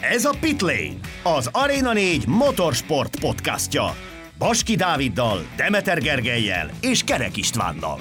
Ez a Pitlane, az Arena 4 motorsport podcastja. Baski Dáviddal, Demeter Gergelyel és Kerek Istvánnal.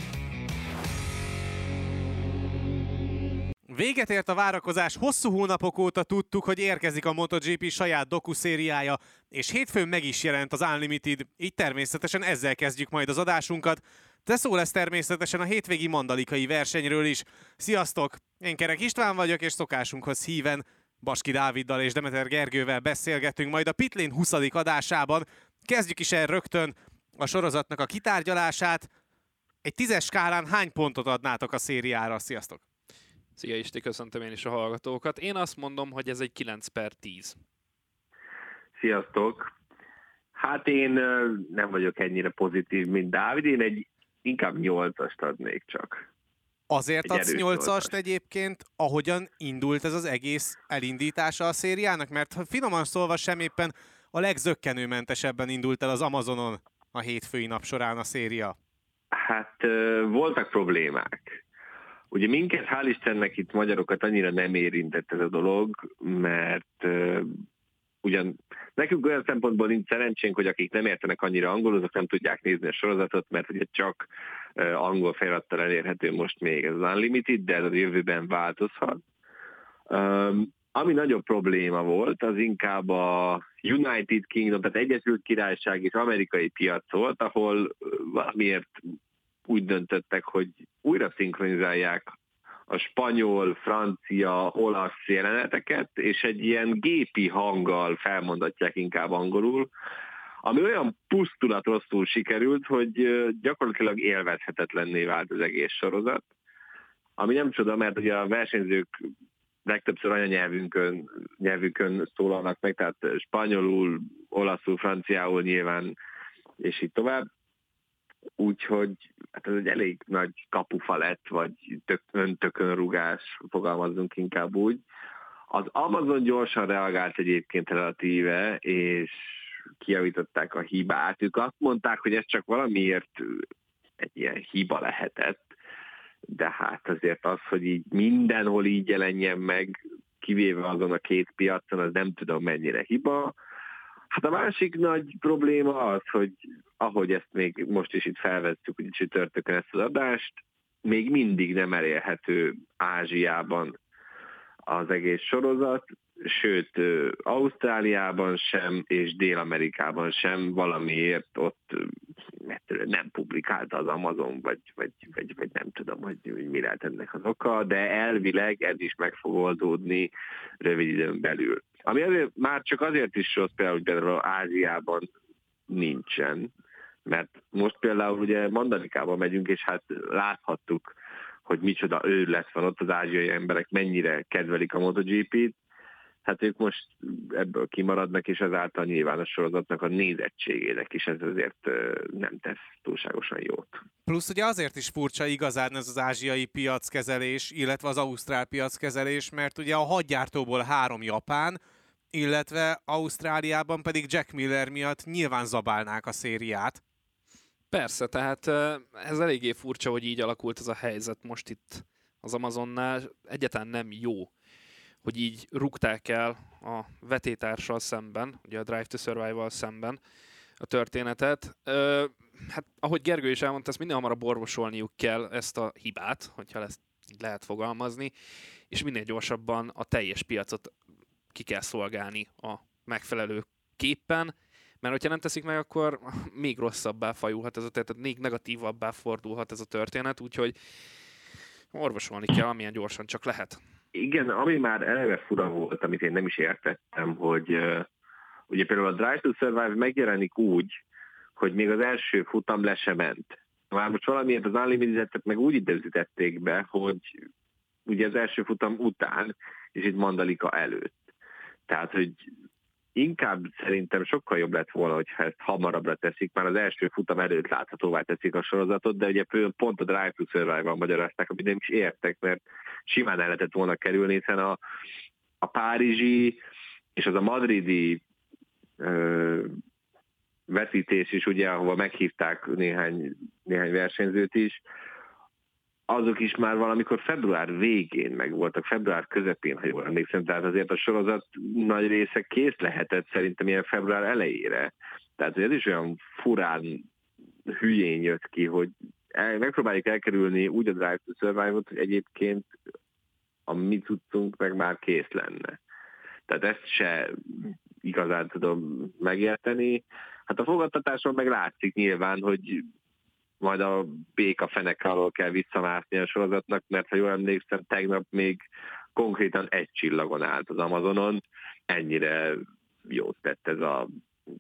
Véget ért a várakozás, hosszú hónapok óta tudtuk, hogy érkezik a MotoGP saját dokuszériája, és hétfőn meg is jelent az Unlimited, így természetesen ezzel kezdjük majd az adásunkat. De szó lesz természetesen a hétvégi mandalikai versenyről is. Sziasztok! Én Kerek István vagyok, és szokásunkhoz híven Baski Dáviddal és Demeter Gergővel beszélgetünk majd a Pitlane 20. adásában. Kezdjük is el rögtön a sorozatnak a kitárgyalását. Egy tízes skálán hány pontot adnátok a szériára? Sziasztok! Szia Isti, köszöntöm én is a hallgatókat. Én azt mondom, hogy ez egy 9 per 10. Sziasztok! Hát én nem vagyok ennyire pozitív, mint Dávid, én egy inkább 8-ast adnék csak. Azért adsz 8-ast egyébként, ahogyan indult ez az egész elindítása a szériának? Mert finoman szólva sem éppen a legzökkenőmentesebben indult el az Amazonon a hétfői nap során a széria. Hát voltak problémák. Ugye minket, hál' Istennek itt magyarokat annyira nem érintett ez a dolog, mert ugyan nekünk olyan szempontból nincs szerencsénk, hogy akik nem értenek annyira angolul, azok nem tudják nézni a sorozatot, mert ugye csak angol felirattal elérhető most még ez az Unlimited, de ez a jövőben változhat. Um, ami nagyobb probléma volt, az inkább a United Kingdom, tehát Egyesült Királyság és amerikai piac volt, ahol valamiért úgy döntöttek, hogy újra szinkronizálják a spanyol, francia, olasz jeleneteket, és egy ilyen gépi hanggal felmondatják inkább angolul, ami olyan pusztulat rosszul sikerült, hogy gyakorlatilag élvezhetetlenné vált az egész sorozat. Ami nem csoda, mert ugye a versenyzők legtöbbször anyanyelvünkön nyelvükön szólalnak meg, tehát spanyolul, olaszul, franciául nyilván, és így tovább. Úgyhogy hát ez egy elég nagy kapufa lett, vagy tök, rugás, fogalmazunk inkább úgy. Az Amazon gyorsan reagált egyébként relatíve, és kiavították a hibát. Ők azt mondták, hogy ez csak valamiért egy ilyen hiba lehetett, de hát azért az, hogy így mindenhol így jelenjen meg, kivéve azon a két piacon, az nem tudom mennyire hiba. Hát a másik nagy probléma az, hogy ahogy ezt még most is itt felvettük, hogy csütörtökön ezt az adást, még mindig nem elérhető Ázsiában az egész sorozat, sőt Ausztráliában sem, és Dél-Amerikában sem valamiért ott nem publikálta az Amazon, vagy, vagy, vagy, vagy nem tudom, hogy, hogy mi lehet ennek az oka, de elvileg ez is meg fog oldódni rövid időn belül. Ami azért, már csak azért is rossz például, hogy például Ázsiában nincsen, mert most például ugye Mandanikába megyünk, és hát láthattuk, hogy micsoda ő lesz van ott, az ázsiai emberek mennyire kedvelik a MotoGP-t, hát ők most ebből kimaradnak, és ezáltal nyilván a sorozatnak a nézettségének is ez azért nem tesz túlságosan jót. Plusz ugye azért is furcsa igazán ez az ázsiai piackezelés, illetve az ausztrál piackezelés, mert ugye a hadgyártóból három japán, illetve Ausztráliában pedig Jack Miller miatt nyilván zabálnák a szériát. Persze, tehát ez eléggé furcsa, hogy így alakult ez a helyzet most itt az Amazonnál. Egyáltalán nem jó, hogy így rúgták el a vetétársal szemben, ugye a Drive to Survival szemben a történetet. hát ahogy Gergő is elmondta, ezt minél hamarabb orvosolniuk kell ezt a hibát, hogyha ezt lehet fogalmazni, és minél gyorsabban a teljes piacot ki kell szolgálni a megfelelő képpen, mert hogyha nem teszik meg, akkor még rosszabbá fajulhat ez a történet, még negatívabbá fordulhat ez a történet, úgyhogy orvosolni kell, amilyen gyorsan csak lehet. Igen, ami már eleve fura volt, amit én nem is értettem, hogy uh, ugye például a Drive to Survive megjelenik úgy, hogy még az első futam le sem ment. Már most valamiért az unlimited meg úgy időzítették be, hogy ugye az első futam után, és itt Mandalika előtt. Tehát, hogy inkább szerintem sokkal jobb lett volna, hogyha ezt hamarabbra teszik, már az első futam előtt láthatóvá teszik a sorozatot, de ugye pont a Drive to Survive-val magyarázták, amit nem is értek, mert simán el lehetett volna kerülni, hiszen a, a párizsi és az a madridi ö, vetítés is, ugye, ahova meghívták néhány, néhány versenyzőt is, azok is már valamikor február végén meg voltak, február közepén, ha jól emlékszem, tehát azért a sorozat nagy része kész lehetett szerintem ilyen február elejére. Tehát ez is olyan furán hülyén jött ki, hogy el, megpróbáljuk elkerülni úgy a Drive to Survive-ot, hogy egyébként a mi tudtunk meg már kész lenne. Tehát ezt se igazán tudom megérteni. Hát a fogadtatáson meg látszik nyilván, hogy majd a béka fenek alól kell visszamászni a sorozatnak, mert ha jól emlékszem, tegnap még konkrétan egy csillagon állt az Amazonon, ennyire jót tett ez a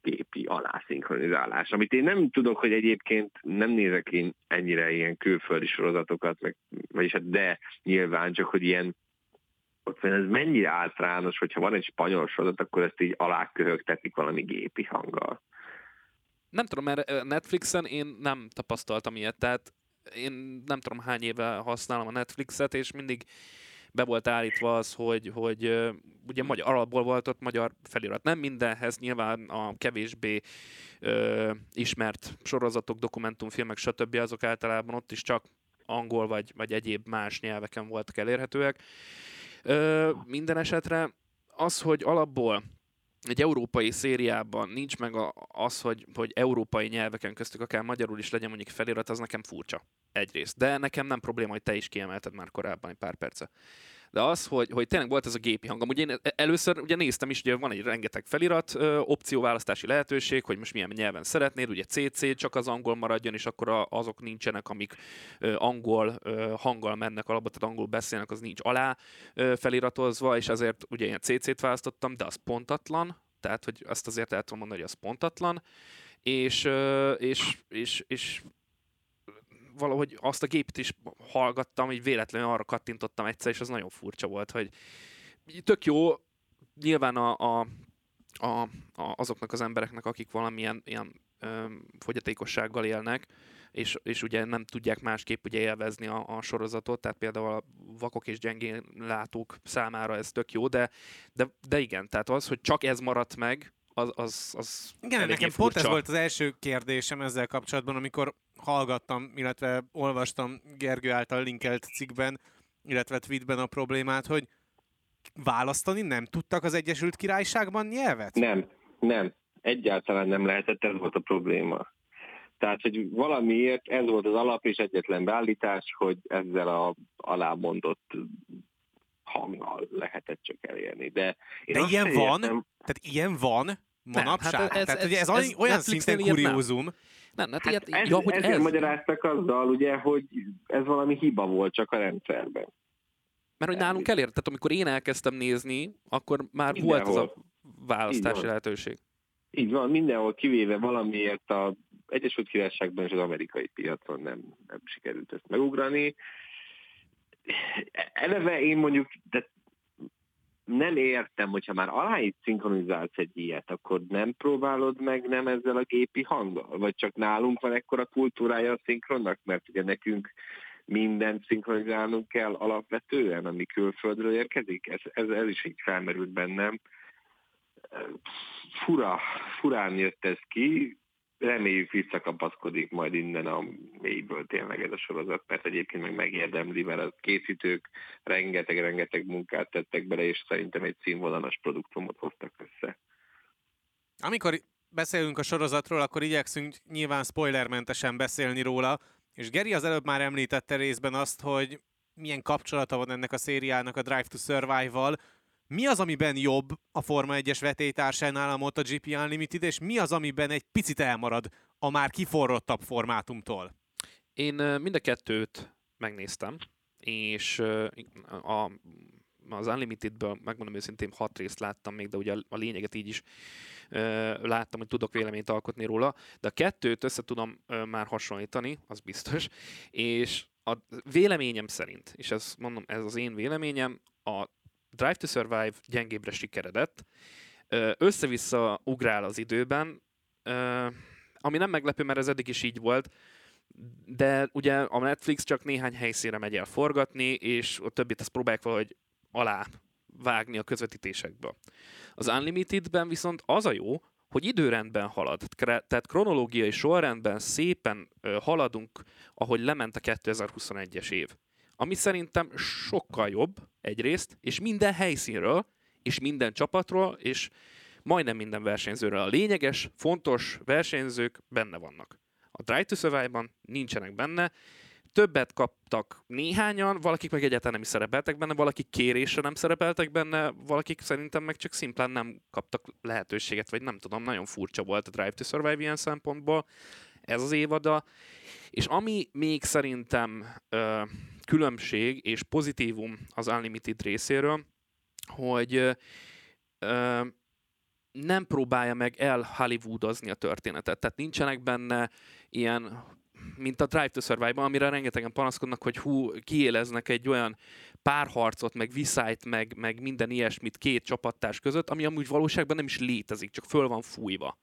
gépi alászinkronizálás, amit én nem tudok, hogy egyébként nem nézek én ennyire ilyen külföldi sorozatokat, meg, vagyis hát de nyilván csak, hogy ilyen ott ez mennyire általános, hogyha van egy spanyol sorozat, akkor ezt így aláköhögtetik valami gépi hanggal. Nem tudom, mert Netflixen én nem tapasztaltam ilyet, tehát én nem tudom hány éve használom a Netflixet, és mindig be volt állítva az, hogy, hogy ugye magyar, alapból volt ott magyar felirat. Nem mindenhez, nyilván a kevésbé ö, ismert sorozatok, dokumentumfilmek, stb. azok általában ott is csak angol vagy, vagy egyéb más nyelveken voltak elérhetőek. Ö, minden esetre az, hogy alapból egy európai szériában nincs meg a, az, hogy, hogy európai nyelveken köztük akár magyarul is legyen mondjuk felirat, az nekem furcsa egyrészt. De nekem nem probléma, hogy te is kiemelted már korábban egy pár perce. De az, hogy, hogy tényleg volt ez a gépi hang. Ugye én először ugye néztem is, ugye van egy rengeteg felirat, ö, opcióválasztási lehetőség, hogy most milyen nyelven szeretnéd, ugye CC csak az angol maradjon, és akkor azok nincsenek, amik ö, angol ö, hanggal mennek alapba, tehát angol beszélnek, az nincs alá ö, feliratozva, és azért ugye ilyen CC-t választottam, de az pontatlan, tehát hogy azt azért el tudom mondani, hogy az pontatlan, és, és, és, és valahogy azt a gépet is hallgattam, hogy véletlenül arra kattintottam egyszer, és az nagyon furcsa volt, hogy tök jó, nyilván a, a, a, a azoknak az embereknek, akik valamilyen ilyen ö, fogyatékossággal élnek, és, és ugye nem tudják másképp ugye élvezni a, a sorozatot, tehát például a vakok és gyengén látók számára ez tök jó, de, de, de igen, tehát az, hogy csak ez maradt meg, az, az, az Igen, nekem furcsa. pont ez volt az első kérdésem ezzel kapcsolatban, amikor hallgattam, illetve olvastam Gergő által linkelt cikkben, illetve tweetben a problémát, hogy választani nem tudtak az Egyesült Királyságban nyelvet? Nem, nem. Egyáltalán nem lehetett, ez volt a probléma. Tehát, hogy valamiért ez volt az alap és egyetlen beállítás, hogy ezzel a alámondott hanggal lehetett csak elérni. De, én De ilyen van? Értem, tehát ilyen van manapság? Nem, hát ez, Tehát ez, ugye ez, ez olyan szinten kuriózum. Nem. Nem, hát, hát ilyet, ez, ja, hogy ezért ez... magyaráztak azzal, ugye, hogy ez valami hiba volt csak a rendszerben. Mert hogy nálunk elért, tehát amikor én elkezdtem nézni, akkor már mindenhol. volt az a választási lehetőség. Így van, mindenhol kivéve valamiért a Egyesült Királyságban és az amerikai piacon nem, nem sikerült ezt megugrani. Eleve én mondjuk, de nem értem, hogyha már aláig szinkronizálsz egy ilyet, akkor nem próbálod meg nem ezzel a gépi hanggal? Vagy csak nálunk van ekkora kultúrája a szinkronnak? Mert ugye nekünk mindent szinkronizálnunk kell alapvetően, ami külföldről érkezik? Ez, ez, ez is így felmerült bennem. Fura, furán jött ez ki, reméljük visszakapaszkodik majd innen a mélyből tényleg ez a sorozat, mert egyébként meg megérdemli, mert a készítők rengeteg-rengeteg munkát tettek bele, és szerintem egy színvonalas produktumot hoztak össze. Amikor beszélünk a sorozatról, akkor igyekszünk nyilván spoilermentesen beszélni róla, és Geri az előbb már említette részben azt, hogy milyen kapcsolata van ennek a szériának a Drive to Survive-val, mi az, amiben jobb a Forma 1-es vetélytársánál a MotoGP Unlimited, és mi az, amiben egy picit elmarad a már kiforrottabb formátumtól? Én mind a kettőt megnéztem, és a, az Unlimitedből megmondom őszintén hat részt láttam még, de ugye a lényeget így is láttam, hogy tudok véleményt alkotni róla, de a kettőt össze tudom már hasonlítani, az biztos, és a véleményem szerint, és ez mondom, ez az én véleményem, a Drive to Survive gyengébbre sikeredett, össze-vissza ugrál az időben, ami nem meglepő, mert ez eddig is így volt, de ugye a Netflix csak néhány helyszínre megy el forgatni, és a többit azt próbálják valahogy alá vágni a közvetítésekből. Az Unlimitedben viszont az a jó, hogy időrendben halad, tehát kronológiai sorrendben szépen haladunk, ahogy lement a 2021-es év. Ami szerintem sokkal jobb egyrészt, és minden helyszínről, és minden csapatról, és majdnem minden versenyzőről. A lényeges, fontos versenyzők benne vannak. A Drive to Survive-ban nincsenek benne, többet kaptak néhányan, valakik meg egyáltalán nem is szerepeltek benne, valakik kérésre nem szerepeltek benne, valakik szerintem meg csak szimplán nem kaptak lehetőséget, vagy nem tudom, nagyon furcsa volt a Drive to Survive ilyen szempontból ez az évada. És ami még szerintem ö, különbség és pozitívum az Unlimited részéről, hogy ö, nem próbálja meg el Hollywoodozni a történetet. Tehát nincsenek benne ilyen mint a Drive to Survive-ban, amire rengetegen panaszkodnak, hogy hú, kiéleznek egy olyan párharcot, meg viszályt, meg, meg minden ilyesmit két csapattárs között, ami amúgy valóságban nem is létezik, csak föl van fújva.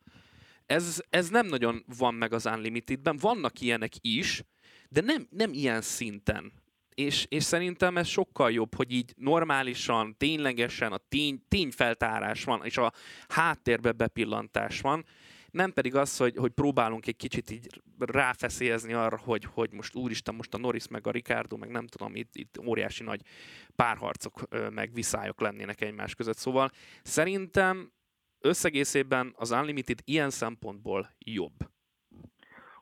Ez, ez nem nagyon van meg az Unlimitedben, vannak ilyenek is, de nem, nem ilyen szinten. És, és szerintem ez sokkal jobb, hogy így normálisan, ténylegesen a tény, tényfeltárás van, és a háttérbe bepillantás van, nem pedig az, hogy, hogy próbálunk egy kicsit így ráfeszélyezni arra, hogy, hogy most úristen, most a Norris meg a Ricardo, meg nem tudom, itt, itt óriási nagy párharcok, meg viszályok lennének egymás között. Szóval szerintem összegészében az Unlimited ilyen szempontból jobb.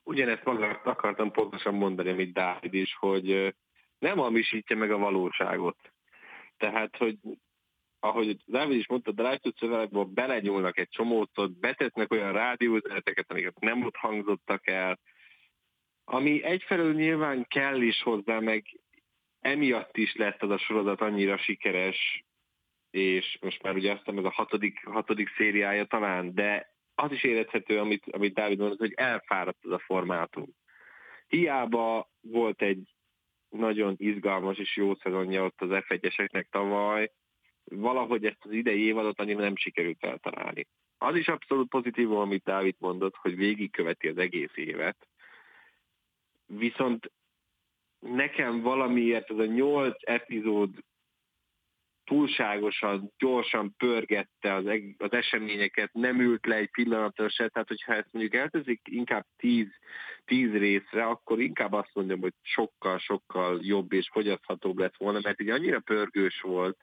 Ugyanezt maga akartam pontosan mondani, amit Dávid is, hogy nem hamisítja meg a valóságot. Tehát, hogy ahogy Dávid is mondta, a Drive belenyúlnak egy csomót, betetnek olyan rádiózeneteket, amiket nem ott hangzottak el, ami egyfelől nyilván kell is hozzá, meg emiatt is lett az a sorozat annyira sikeres, és most már ugye aztán ez a hatodik, hatodik szériája talán, de az is érezhető, amit, amit Dávid mondott, hogy elfáradt az a formátum. Hiába volt egy nagyon izgalmas és jó szezonja ott az F1-eseknek tavaly, valahogy ezt az idei évadot annyira nem sikerült eltalálni. Az is abszolút pozitív, amit Dávid mondott, hogy végigköveti az egész évet. Viszont nekem valamiért ez a nyolc epizód túlságosan, gyorsan pörgette az, az eseményeket, nem ült le egy pillanatra se, tehát hogyha ezt mondjuk eltezik inkább tíz, tíz részre, akkor inkább azt mondjam, hogy sokkal-sokkal jobb és fogyaszthatóbb lett volna, mert így annyira pörgős volt,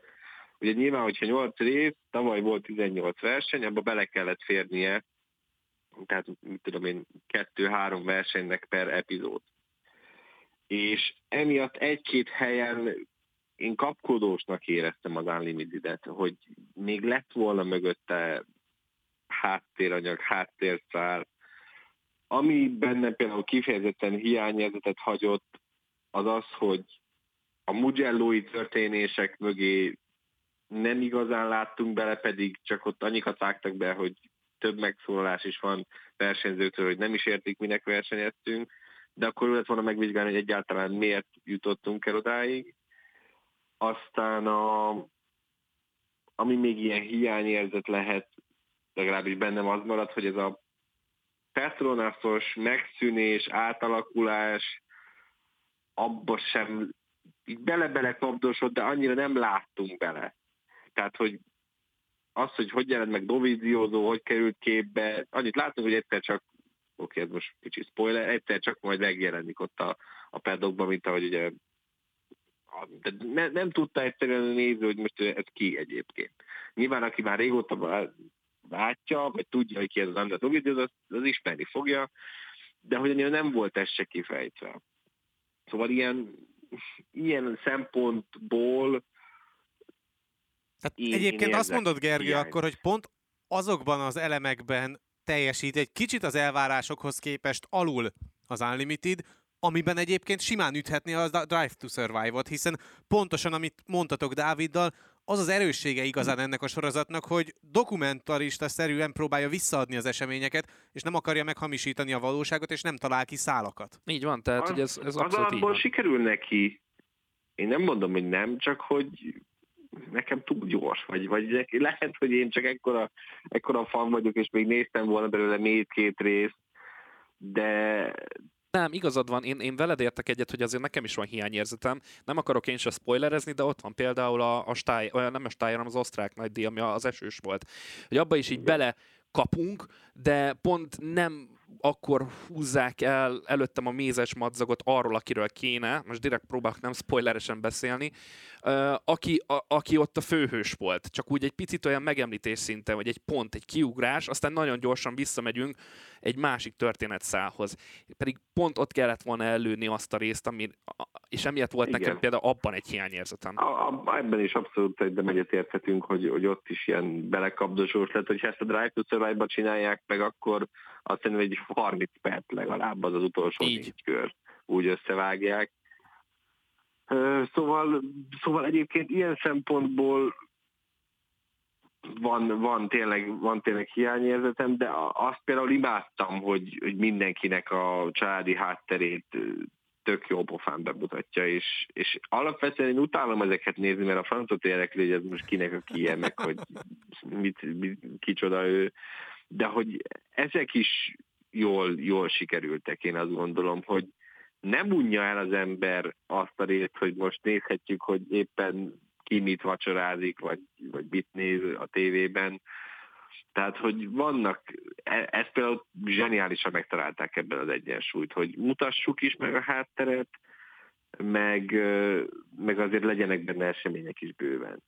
Ugye nyilván, hogyha 8 rész, tavaly volt 18 verseny, abba bele kellett férnie, tehát mit tudom én, kettő-három versenynek per epizód. És emiatt egy-két helyen én kapkodósnak éreztem az Unlimited-et, hogy még lett volna mögötte háttéranyag, háttérszár, ami benne például kifejezetten hiányérzetet hagyott, az az, hogy a Mugello-i történések mögé nem igazán láttunk bele, pedig csak ott annyikat vágtak be, hogy több megszólalás is van versenyzőtől, hogy nem is értik, minek versenyeztünk, de akkor lehet volna megvizsgálni, hogy egyáltalán miért jutottunk el odáig. Aztán a, ami még ilyen hiányérzet lehet, legalábbis bennem az maradt, hogy ez a Petronászos megszűnés, átalakulás, abba sem így bele-bele kapdosott, de annyira nem láttunk bele. Tehát, hogy az, hogy hogy jelent meg Doviziózó, hogy került képbe, annyit látunk, hogy egyszer csak, oké, ez most kicsi spoiler, egyszer csak majd megjelenik ott a, a pedokban, mint ahogy ugye de ne, nem tudta egyszerűen nézni, hogy most ez ki egyébként. Nyilván, aki már régóta látja, vagy tudja, hogy ki ez az András Doviziózó, az, az ismerni fogja, de hogy annyira nem volt ez se kifejtve. Szóval ilyen, ilyen szempontból tehát én, egyébként én azt mondod, Gergő, hiány. akkor, hogy pont azokban az elemekben teljesít egy kicsit az elvárásokhoz képest alul az Unlimited, amiben egyébként simán üthetné a Drive to Survive-ot, hiszen pontosan, amit mondtatok Dáviddal, az az erőssége igazán ennek a sorozatnak, hogy dokumentarista szerűen próbálja visszaadni az eseményeket, és nem akarja meghamisítani a valóságot, és nem talál ki szálakat. Így van, tehát az, hogy ez, ez az alapból sikerül neki. Én nem mondom, hogy nem, csak hogy nekem túl gyors, vagy, vagy lehet, hogy én csak ekkora, ekkora fan vagyok, és még néztem volna belőle még két részt, de, nem, igazad van, én, én veled értek egyet, hogy azért nekem is van hiányérzetem. Nem akarok én se spoilerezni, de ott van például a, a stály, nem a stály, hanem az osztrák nagy díj, ami az esős volt. Hogy abba is így bele kapunk, de pont nem akkor húzzák el előttem a mézes madzagot arról, akiről kéne, most direkt próbálok nem spoileresen beszélni, aki, a, aki ott a főhős volt. Csak úgy egy picit olyan megemlítés szinten, vagy egy pont, egy kiugrás, aztán nagyon gyorsan visszamegyünk egy másik történetszálhoz. Pedig pont ott kellett volna előni azt a részt, ami, és emiatt volt Igen. nekem például abban egy hiányérzetem. A, a, ebben is abszolút egyben egyetérthetünk, hogy, hogy ott is ilyen belekapdosós lett, hogy ezt a Drive to Survive-ba csinálják meg, akkor azt hiszem, egy 30 perc legalább az az utolsó Így. négy kör úgy összevágják. Szóval, szóval egyébként ilyen szempontból van, van, tényleg, van tényleg hiányérzetem, de azt például imádtam, hogy, hogy mindenkinek a családi hátterét tök jó pofán bemutatja, és, és alapvetően én utálom ezeket nézni, mert a francot érdekli, hogy ez most kinek a kie, hogy mit, mit, kicsoda ő, de hogy ezek is jól, jól sikerültek, én azt gondolom, hogy nem unja el az ember azt a részt, hogy most nézhetjük, hogy éppen ki mit vacsorázik, vagy, vagy mit néz a tévében. Tehát, hogy vannak, e, ezt például zseniálisan megtalálták ebben az egyensúlyt, hogy mutassuk is meg a hátteret, meg, meg azért legyenek benne események is bőven.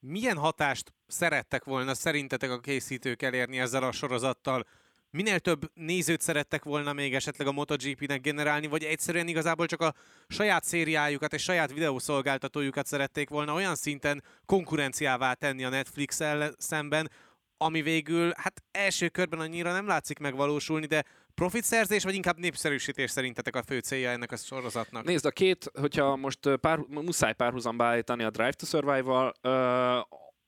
Milyen hatást szerettek volna szerintetek a készítők elérni ezzel a sorozattal? Minél több nézőt szerettek volna még esetleg a MotoGP-nek generálni, vagy egyszerűen igazából csak a saját szériájukat és saját videószolgáltatójukat szerették volna olyan szinten konkurenciává tenni a netflix szemben, ami végül, hát első körben annyira nem látszik megvalósulni, de profitszerzés, vagy inkább népszerűsítés szerintetek a fő célja ennek a sorozatnak? Nézd, a két, hogyha most pár, muszáj párhuzamba állítani a Drive to Survive-val,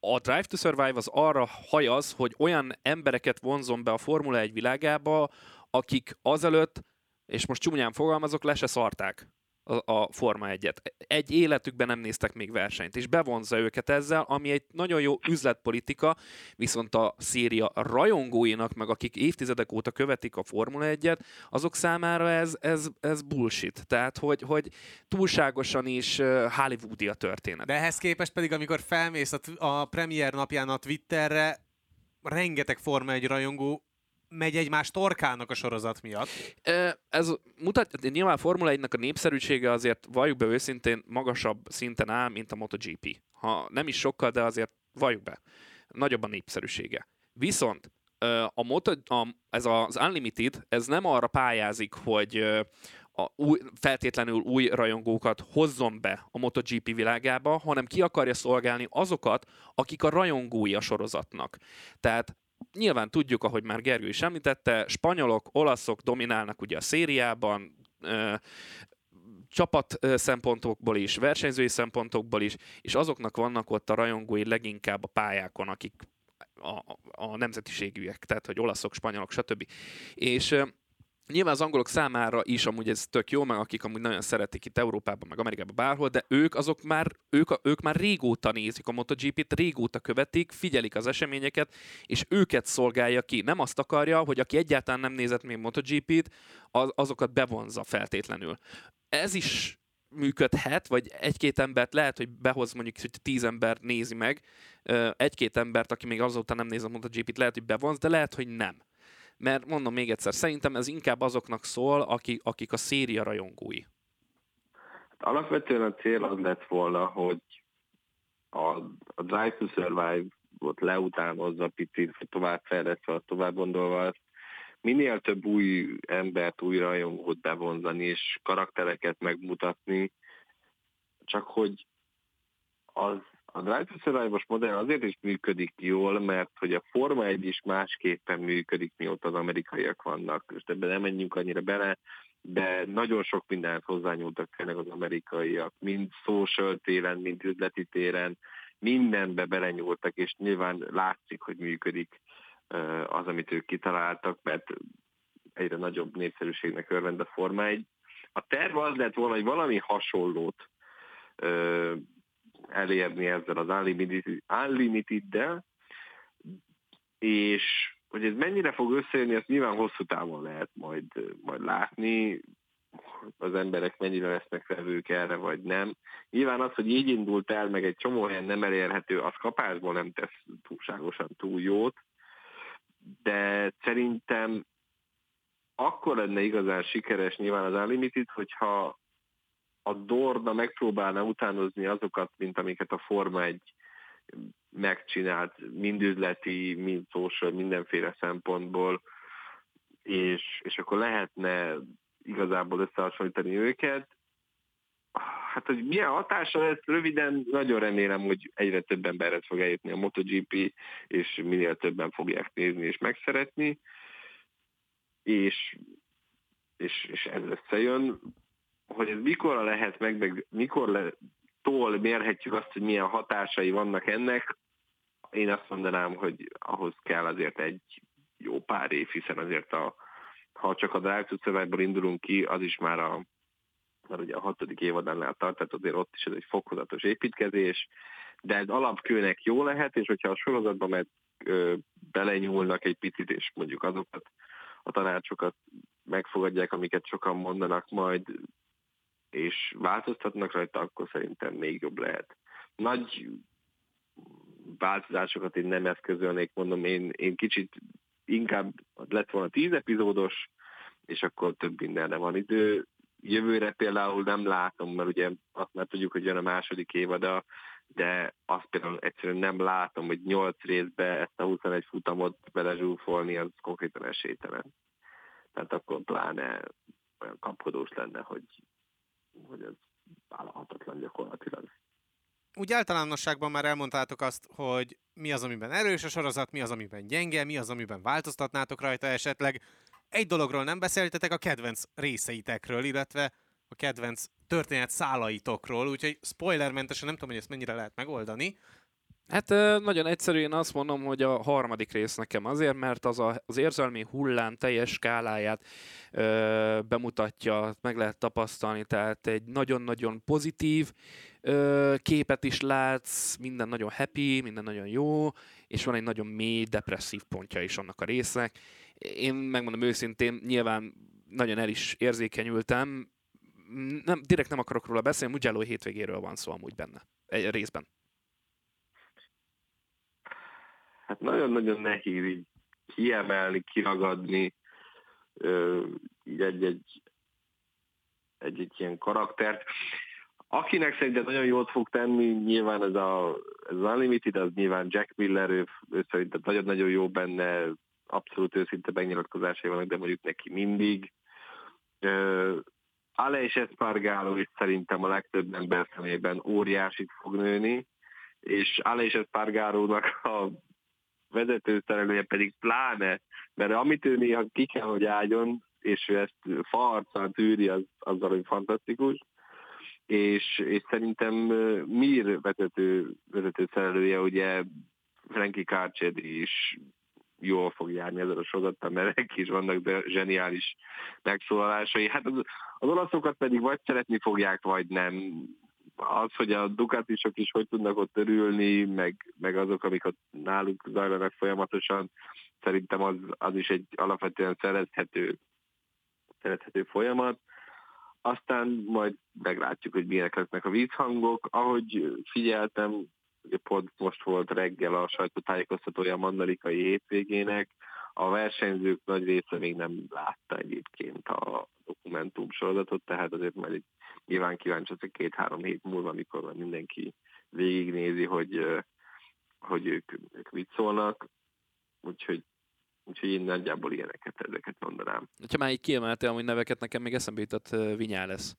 a Drive to Survive az arra hajaz, hogy olyan embereket vonzom be a Formula 1 világába, akik azelőtt, és most csúnyán fogalmazok, le se szarták a, a Forma 1-et. Egy életükben nem néztek még versenyt, és bevonza őket ezzel, ami egy nagyon jó üzletpolitika, viszont a széria rajongóinak, meg akik évtizedek óta követik a Formula 1-et, azok számára ez, ez, ez bullshit. Tehát, hogy, hogy túlságosan is Hollywoodi a történet. De ehhez képest pedig, amikor felmész a, a premier napján a Twitterre, rengeteg Forma 1 rajongó megy egymás torkának a sorozat miatt. Ez mutat, nyilván Formula 1 a népszerűsége azért valljuk be őszintén magasabb szinten áll, mint a MotoGP. Ha nem is sokkal, de azért valljuk be. Nagyobb a népszerűsége. Viszont a Moto, a, ez az Unlimited, ez nem arra pályázik, hogy a új, feltétlenül új rajongókat hozzon be a MotoGP világába, hanem ki akarja szolgálni azokat, akik a rajongói a sorozatnak. Tehát nyilván tudjuk, ahogy már Gergő is említette, spanyolok, olaszok dominálnak ugye a szériában, csapat szempontokból is, versenyzői szempontokból is, és azoknak vannak ott a rajongói leginkább a pályákon, akik a, a nemzetiségűek, tehát hogy olaszok, spanyolok, stb. És Nyilván az angolok számára is amúgy ez tök jó, meg akik amúgy nagyon szeretik itt Európában, meg Amerikában bárhol, de ők azok már, ők, ők már régóta nézik a MotoGP-t, régóta követik, figyelik az eseményeket, és őket szolgálja ki. Nem azt akarja, hogy aki egyáltalán nem nézett még MotoGP-t, az, azokat bevonza feltétlenül. Ez is működhet, vagy egy-két embert lehet, hogy behoz mondjuk, hogy tíz ember nézi meg, egy-két embert, aki még azóta nem néz a MotoGP-t, lehet, hogy bevonz, de lehet, hogy nem mert mondom még egyszer, szerintem ez inkább azoknak szól, akik, akik a széria rajongói. Hát alapvetően a cél az lett volna, hogy a, a Drive to Survive ott leutánozza picit, tovább fejlesztve, tovább gondolva minél több új embert, új rajongót bevonzani, és karaktereket megmutatni, csak hogy az a Drive modell azért is működik jól, mert hogy a Forma 1 is másképpen működik, mióta az amerikaiak vannak. Most ebben nem menjünk annyira bele, de nagyon sok mindent hozzányúltak tényleg az amerikaiak, mind social téren, mind üzleti téren, mindenbe belenyúltak, és nyilván látszik, hogy működik az, amit ők kitaláltak, mert egyre nagyobb népszerűségnek örvend a Forma 1. A terv az lett volna, hogy valami hasonlót elérni ezzel az Unlimited-del, és hogy ez mennyire fog összejönni, azt nyilván hosszú távon lehet majd, majd látni, az emberek mennyire lesznek felvők erre, vagy nem. Nyilván az, hogy így indult el, meg egy csomó helyen nem elérhető, az kapásból nem tesz túlságosan túl jót, de szerintem akkor lenne igazán sikeres nyilván az Unlimited, hogyha a Dorna megpróbálna utánozni azokat, mint amiket a Forma egy megcsinált, mind üzleti, mind social, mindenféle szempontból, és, és akkor lehetne igazából összehasonlítani őket. Hát, hogy milyen hatása lesz, röviden nagyon remélem, hogy egyre több emberhez fog eljutni a MotoGP, és minél többen fogják nézni és megszeretni, és, és, és ez összejön. Hogy ez mikor lehet meg, meg mikor le, tól mérhetjük azt, hogy milyen hatásai vannak ennek, én azt mondanám, hogy ahhoz kell azért egy jó pár év, hiszen azért a, ha csak a Drive to indulunk ki, az is már a, már ugye a hatodik évadánál tart, tehát azért ott is ez egy fokozatos építkezés, de ez alapkőnek jó lehet, és hogyha a sorozatban meg ö, belenyúlnak egy picit, és mondjuk azokat a tanácsokat megfogadják, amiket sokan mondanak majd, és változtatnak rajta, akkor szerintem még jobb lehet. Nagy változásokat én nem eszközölnék, mondom, én, én kicsit inkább lett volna tíz epizódos, és akkor több mindenre van idő. Jövőre például nem látom, mert ugye azt már tudjuk, hogy jön a második évada, de azt például egyszerűen nem látom, hogy nyolc részbe ezt a 21 futamot belezsúfolni, az konkrétan esélytelen. Tehát akkor pláne olyan kapkodós lenne, hogy, hogy ez vállalhatatlan gyakorlatilag úgy általánosságban már elmondtátok azt, hogy mi az, amiben erős a sorozat, mi az, amiben gyenge, mi az, amiben változtatnátok rajta esetleg. Egy dologról nem beszéltetek, a kedvenc részeitekről, illetve a kedvenc történet szálaitokról, úgyhogy spoilermentesen nem tudom, hogy ezt mennyire lehet megoldani. Hát nagyon egyszerűen azt mondom, hogy a harmadik rész nekem azért, mert az a, az érzelmi hullám teljes skáláját ö, bemutatja, meg lehet tapasztalni, tehát egy nagyon-nagyon pozitív ö, képet is látsz, minden nagyon happy, minden nagyon jó, és van egy nagyon mély, depresszív pontja is annak a résznek. Én megmondom őszintén, nyilván nagyon el is érzékenyültem, nem, direkt nem akarok róla beszélni, Mugello hétvégéről van szó amúgy benne, egy részben. Hát nagyon-nagyon nehéz így kiemelni, kiragadni egy-egy, egy-egy ilyen karaktert. Akinek szerintem nagyon jót fog tenni, nyilván ez, a, ez az Unlimited, az nyilván Jack Miller, ő, ő szerintem nagyon-nagyon jó benne, abszolút őszinte megnyilatkozásai vannak, de mondjuk neki mindig. Uh, Ale és Espargaro is szerintem a legtöbb ember szemében óriásit fog nőni, és Ale és Espargarónak a vezetőszerelője pedig pláne, mert amit ő néha ki kell, hogy álljon, és ő ezt farccal tűri, az, azzal, hogy fantasztikus, és, és szerintem Mir vezető, vezetőszerelője, ugye Frankie Kárcsed is jól fog járni ezzel a sorozattal, mert neki is vannak de zseniális megszólalásai. Hát az, az olaszokat pedig vagy szeretni fogják, vagy nem az, hogy a Ducatisok is hogy tudnak ott örülni, meg, meg azok, amik ott náluk zajlanak folyamatosan, szerintem az, az is egy alapvetően szerethető, szerethető folyamat. Aztán majd meglátjuk, hogy milyenek lesznek a vízhangok. Ahogy figyeltem, ugye pont most volt reggel a sajtótájékoztatója a Mandalikai hétvégének, a versenyzők nagy része még nem látta egyébként a dokumentum sorozatot, tehát azért majd egy nyilván kíváncsi hogy két-három hét múlva, amikor mindenki végignézi, hogy, hogy ők, ők mit szólnak, úgyhogy Úgyhogy én nagyjából ilyeneket, ezeket mondanám. Ha már így kiemeltél amúgy neveket, nekem még eszembe jutott lesz.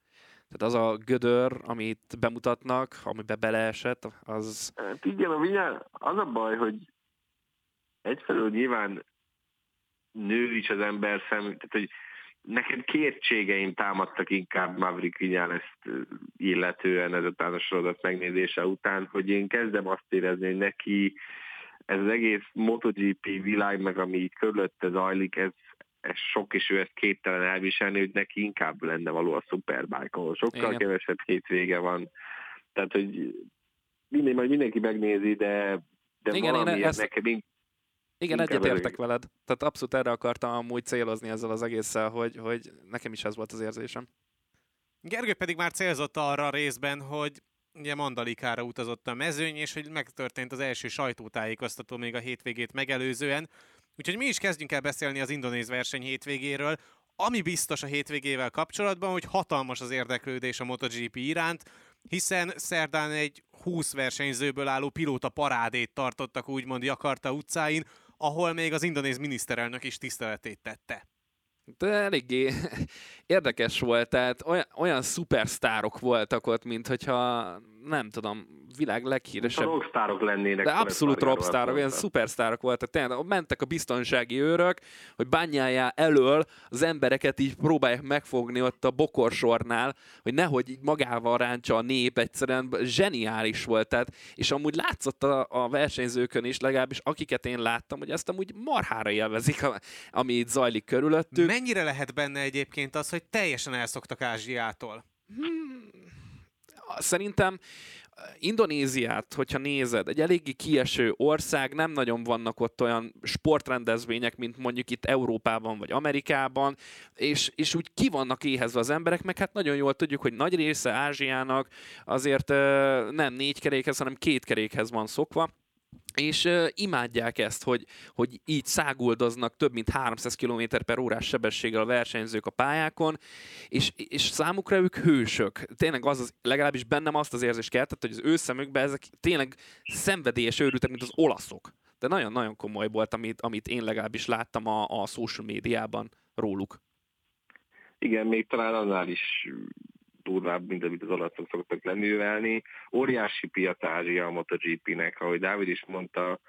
Tehát az a gödör, amit bemutatnak, amiben beleesett, az... Hát igen, a Vinyál, az a baj, hogy egyfelől nyilván nő is az ember szem, tehát hogy nekem kétségeim támadtak inkább Maverick Vinyales illetően ezután a sorozat megnézése után, hogy én kezdem azt érezni, hogy neki ez az egész MotoGP világ, meg ami így körülötte zajlik, ez, ez sok, és ő ezt képtelen elviselni, hogy neki inkább lenne való a Superbike, ahol sokkal Igen. kevesebb hétvége van. Tehát, hogy minden, majd mindenki megnézi, de, de Igen, valamiért ezt... nekem igen, egyetértek veled. Tehát abszolút erre akartam amúgy célozni ezzel az egésszel, hogy, hogy nekem is ez volt az érzésem. Gergő pedig már célzott arra a részben, hogy ugye Mandalikára utazott a mezőny, és hogy megtörtént az első sajtótájékoztató még a hétvégét megelőzően. Úgyhogy mi is kezdjünk el beszélni az indonéz verseny hétvégéről. Ami biztos a hétvégével kapcsolatban, hogy hatalmas az érdeklődés a MotoGP iránt, hiszen szerdán egy 20 versenyzőből álló pilóta parádét tartottak úgymond Jakarta utcáin, ahol még az indonéz miniszterelnök is tiszteletét tette. De eléggé érdekes volt, tehát olyan, olyan szupersztárok voltak ott, mint hogyha nem tudom, világ leghíresebb. A rockstárok lennének. De abszolút rockstárok, olyan szupersztárok voltak. Tényleg mentek a biztonsági őrök, hogy bányájá elől az embereket így próbálják megfogni ott a bokorsornál, hogy nehogy így magával ráncsa a nép, egyszerűen zseniális volt. Tehát, és amúgy látszott a, a versenyzőkön is, legalábbis akiket én láttam, hogy ezt amúgy marhára élvezik, ami itt zajlik körülöttük. Mennyire lehet benne egyébként az, hogy teljesen elszoktak Ázsiától? Hmm szerintem Indonéziát, hogyha nézed, egy eléggé kieső ország, nem nagyon vannak ott olyan sportrendezvények, mint mondjuk itt Európában vagy Amerikában, és, és úgy ki vannak éhezve az emberek, meg hát nagyon jól tudjuk, hogy nagy része Ázsiának azért nem négy kerékhez, hanem két kerékhez van szokva, és uh, imádják ezt, hogy, hogy így száguldoznak több mint 300 km per órás sebességgel a versenyzők a pályákon, és, és számukra ők hősök. Tényleg az, az legalábbis bennem azt az érzést keltett, hogy az ő szemükben ezek tényleg szenvedélyes őrültek, mint az olaszok. De nagyon-nagyon komoly volt, amit, amit én legalábbis láttam a, a social médiában róluk. Igen, még talán annál is durvább, mint amit az olaszok szoktak leművelni. Óriási piac Ázsia a MotoGP-nek, ahogy Dávid is mondta,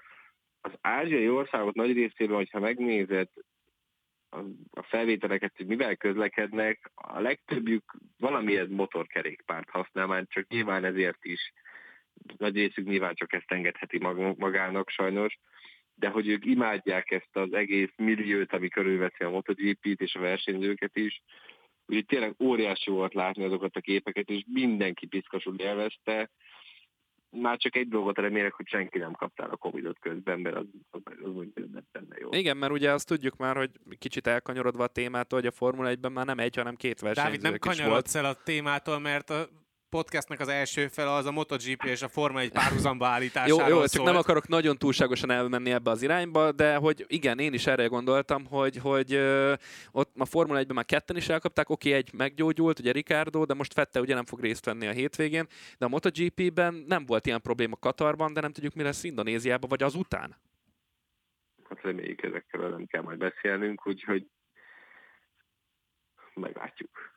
az ázsiai országok nagy részében, hogyha megnézed a felvételeket, hogy mivel közlekednek, a legtöbbjük valamilyen motorkerékpárt használ, már csak nyilván ezért is. Nagy részük nyilván csak ezt engedheti magának sajnos, de hogy ők imádják ezt az egész milliót, ami körülveszi a MotoGP-t és a versenyzőket is, Úgyhogy tényleg óriási volt látni azokat a képeket, és mindenki piszkosul élvezte. Már csak egy dolgot remélek, hogy senki nem kaptál a Covid-ot közben, mert az, az, az úgy benne jó. Igen, mert ugye azt tudjuk már, hogy kicsit elkanyarodva a témától, hogy a Formula 1-ben már nem egy, hanem két versenyző Dávid, nem kanyarodsz el a témától, mert a podcastnak az első fele az a MotoGP és a Forma egy párhuzamba állításáról Jó, jó csak nem akarok nagyon túlságosan elmenni ebbe az irányba, de hogy igen, én is erre gondoltam, hogy, hogy ö, ott a Formula 1-ben már ketten is elkapták, oké, egy meggyógyult, ugye Ricardo, de most Fette ugye nem fog részt venni a hétvégén, de a MotoGP-ben nem volt ilyen probléma Katarban, de nem tudjuk, mi lesz Indonéziában, vagy az után. Hát reméljük ezekkel nem kell majd beszélnünk, úgyhogy meglátjuk.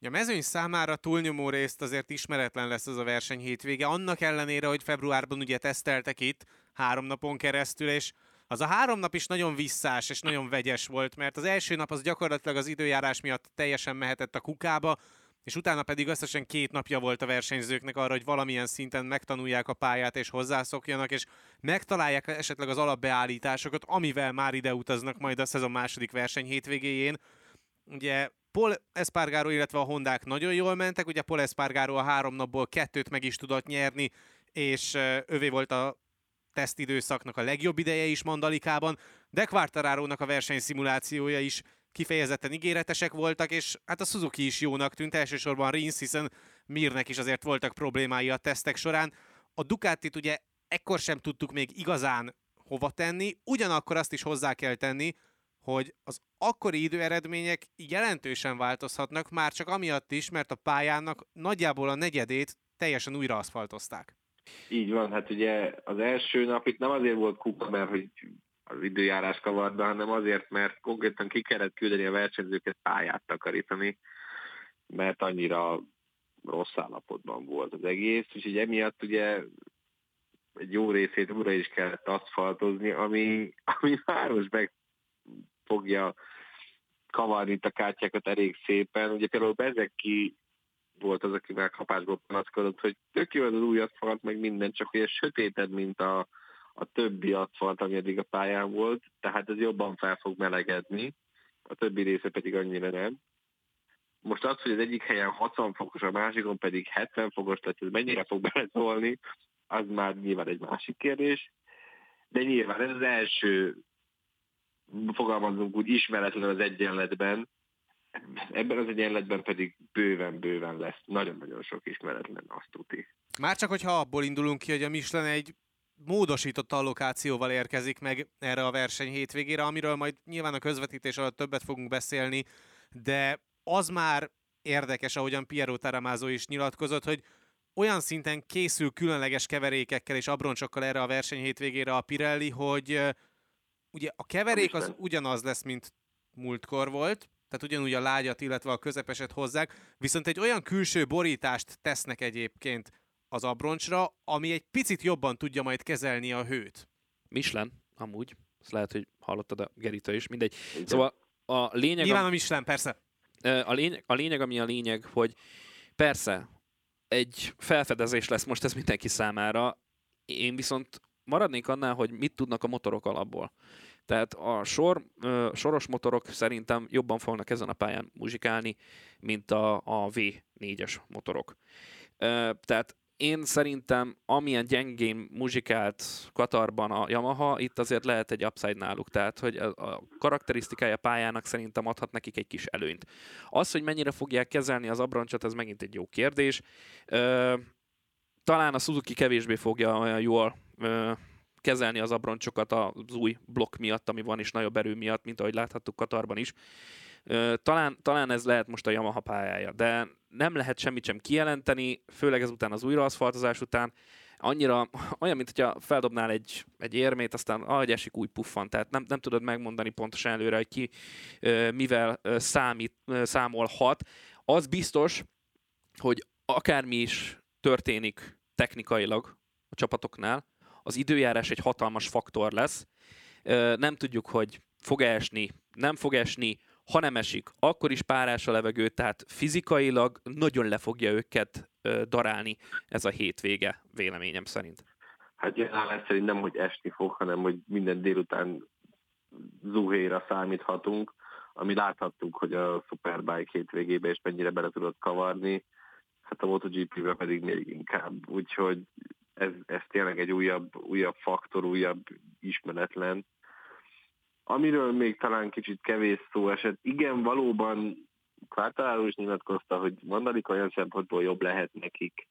A mezőny számára túlnyomó részt azért ismeretlen lesz az a verseny hétvége, annak ellenére, hogy februárban ugye teszteltek itt három napon keresztül, és az a három nap is nagyon visszás és nagyon vegyes volt, mert az első nap az gyakorlatilag az időjárás miatt teljesen mehetett a kukába, és utána pedig összesen két napja volt a versenyzőknek arra, hogy valamilyen szinten megtanulják a pályát és hozzászokjanak, és megtalálják esetleg az alapbeállításokat, amivel már ide utaznak majd a szezon második verseny hétvégéjén. Ugye Paul Espargaro, illetve a Hondák nagyon jól mentek, ugye Paul Espargaro a három napból kettőt meg is tudott nyerni, és övé volt a tesztidőszaknak a legjobb ideje is Mandalikában, de Quartararo-nak a versenyszimulációja is kifejezetten ígéretesek voltak, és hát a Suzuki is jónak tűnt, elsősorban Rins, hiszen Mirnek is azért voltak problémái a tesztek során. A Ducatit ugye ekkor sem tudtuk még igazán hova tenni, ugyanakkor azt is hozzá kell tenni, hogy az akkori időeredmények jelentősen változhatnak, már csak amiatt is, mert a pályának nagyjából a negyedét teljesen újra aszfaltozták. Így van, hát ugye az első nap itt nem azért volt kuka, mert hogy az időjárás kavarda, hanem azért, mert konkrétan ki kellett küldeni a versenyzőket pályát takarítani, mert annyira rossz állapotban volt az egész, és így emiatt ugye egy jó részét újra is kellett aszfaltozni, ami, ami város meg fogja kavarni itt a kártyákat elég szépen. Ugye például Bezeki volt az, aki már kapásból panaszkodott, hogy tök jó az új aszfalt, meg minden, csak hogy ez sötéted, mint a, a többi aszfalt, ami eddig a pályán volt, tehát ez jobban fel fog melegedni, a többi része pedig annyira nem. Most az, hogy az egyik helyen 60 fokos, a másikon pedig 70 fokos, tehát ez mennyire fog beleszólni, az már nyilván egy másik kérdés. De nyilván ez az első fogalmazunk úgy ismeretlen az egyenletben, ebben az egyenletben pedig bőven-bőven lesz nagyon-nagyon sok ismeretlen, azt tuti. Már csak, hogyha abból indulunk ki, hogy a Michelin egy módosított allokációval érkezik meg erre a verseny hétvégére, amiről majd nyilván a közvetítés alatt többet fogunk beszélni, de az már érdekes, ahogyan Piero Taramázó is nyilatkozott, hogy olyan szinten készül különleges keverékekkel és abroncsokkal erre a verseny hétvégére a Pirelli, hogy ugye a keverék az ugyanaz lesz, mint múltkor volt, tehát ugyanúgy a lágyat, illetve a közepeset hozzák, viszont egy olyan külső borítást tesznek egyébként az abroncsra, ami egy picit jobban tudja majd kezelni a hőt. Michelin, amúgy. Ezt lehet, hogy hallottad a Gerita is, mindegy. Szóval a lényeg... Nyilván a Michelin, persze. A lényeg, a lényeg, ami a lényeg, hogy persze, egy felfedezés lesz most ez mindenki számára, én viszont maradnék annál, hogy mit tudnak a motorok alapból. Tehát a sor, soros motorok szerintem jobban fognak ezen a pályán muzsikálni, mint a, a V4-es motorok. Tehát én szerintem amilyen gyengén muzsikált Katarban a Yamaha, itt azért lehet egy upside náluk, tehát hogy a karakterisztikája pályának szerintem adhat nekik egy kis előnyt. Az, hogy mennyire fogják kezelni az abroncsot, ez megint egy jó kérdés. Talán a Suzuki kevésbé fogja olyan jól kezelni az abroncsokat az új blokk miatt, ami van, és nagyobb erő miatt, mint ahogy láthattuk Katarban is. Talán, talán ez lehet most a Yamaha pályája, de nem lehet semmit sem kijelenteni, főleg ezután az újraaszfaltozás után, annyira olyan, mint hogyha feldobnál egy, egy érmét, aztán ahogy esik új puffan, tehát nem, nem tudod megmondani pontosan előre, hogy ki mivel számít, számolhat. Az biztos, hogy akármi is történik technikailag a csapatoknál, az időjárás egy hatalmas faktor lesz. Nem tudjuk, hogy fog esni, nem fog esni, ha nem esik, akkor is párás a levegő, tehát fizikailag nagyon le fogja őket darálni ez a hétvége, véleményem szerint. Hát jelenleg szerintem, hogy esni fog, hanem hogy minden délután zuhéra számíthatunk, ami láthattuk, hogy a Superbike hétvégébe is mennyire bele tudott kavarni, hát a MotoGP-be pedig még inkább. Úgyhogy ez, ez tényleg egy újabb, újabb faktor, újabb ismeretlen, Amiről még talán kicsit kevés szó esett, igen, valóban Kvártaláló is nyilatkozta, hogy Mandalika olyan szempontból jobb lehet nekik,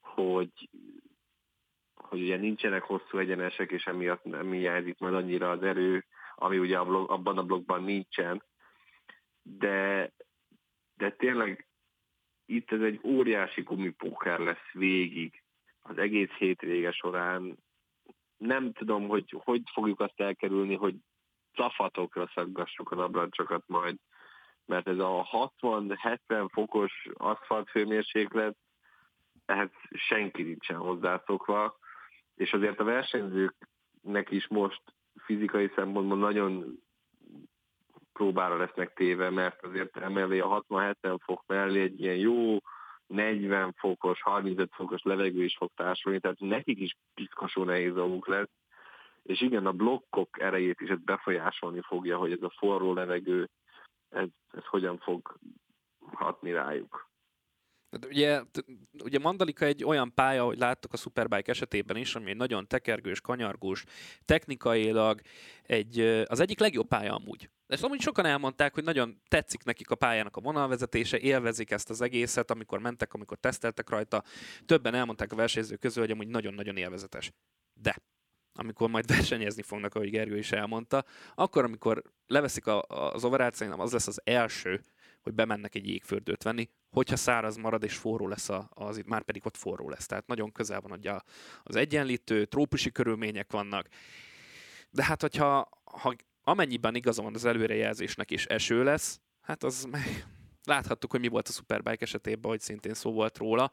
hogy, hogy ugye nincsenek hosszú egyenesek, és emiatt nem hiányzik majd annyira az erő, ami ugye a blog, abban a blogban nincsen. De, de tényleg itt ez egy óriási gumipóker lesz végig az egész hétvége során. Nem tudom, hogy hogy fogjuk azt elkerülni, hogy cafatokra szaggassuk a nabrancsokat majd, mert ez a 60-70 fokos aszfalt hőmérséklet, ehhez senki nincsen hozzászokva, és azért a versenyzőknek is most fizikai szempontból nagyon próbára lesznek téve, mert azért emellé a 60-70 fok mellé egy ilyen jó 40 fokos, 35 fokos levegő is fog társulni, tehát nekik is piszkosó nehéz dolguk lesz, és igen, a blokkok erejét is ez befolyásolni fogja, hogy ez a forró levegő, ez, ez hogyan fog hatni rájuk. Ugye, ugye Mandalika egy olyan pálya, hogy láttuk a Superbike esetében is, ami egy nagyon tekergős, kanyargós, technikailag egy, az egyik legjobb pálya amúgy. És amúgy sokan elmondták, hogy nagyon tetszik nekik a pályának a vonalvezetése, élvezik ezt az egészet, amikor mentek, amikor teszteltek rajta. Többen elmondták a versenyzők közül, hogy amúgy nagyon-nagyon élvezetes. De amikor majd versenyezni fognak, ahogy Gergő is elmondta, akkor, amikor leveszik a, az overát, az lesz az első, hogy bemennek egy jégfürdőt venni, hogyha száraz marad és forró lesz, a, az, már pedig ott forró lesz. Tehát nagyon közel van ugye az egyenlítő, trópusi körülmények vannak. De hát, hogyha ha amennyiben igaza van az előrejelzésnek és eső lesz, hát az meg láthattuk, hogy mi volt a Superbike esetében, hogy szintén szó volt róla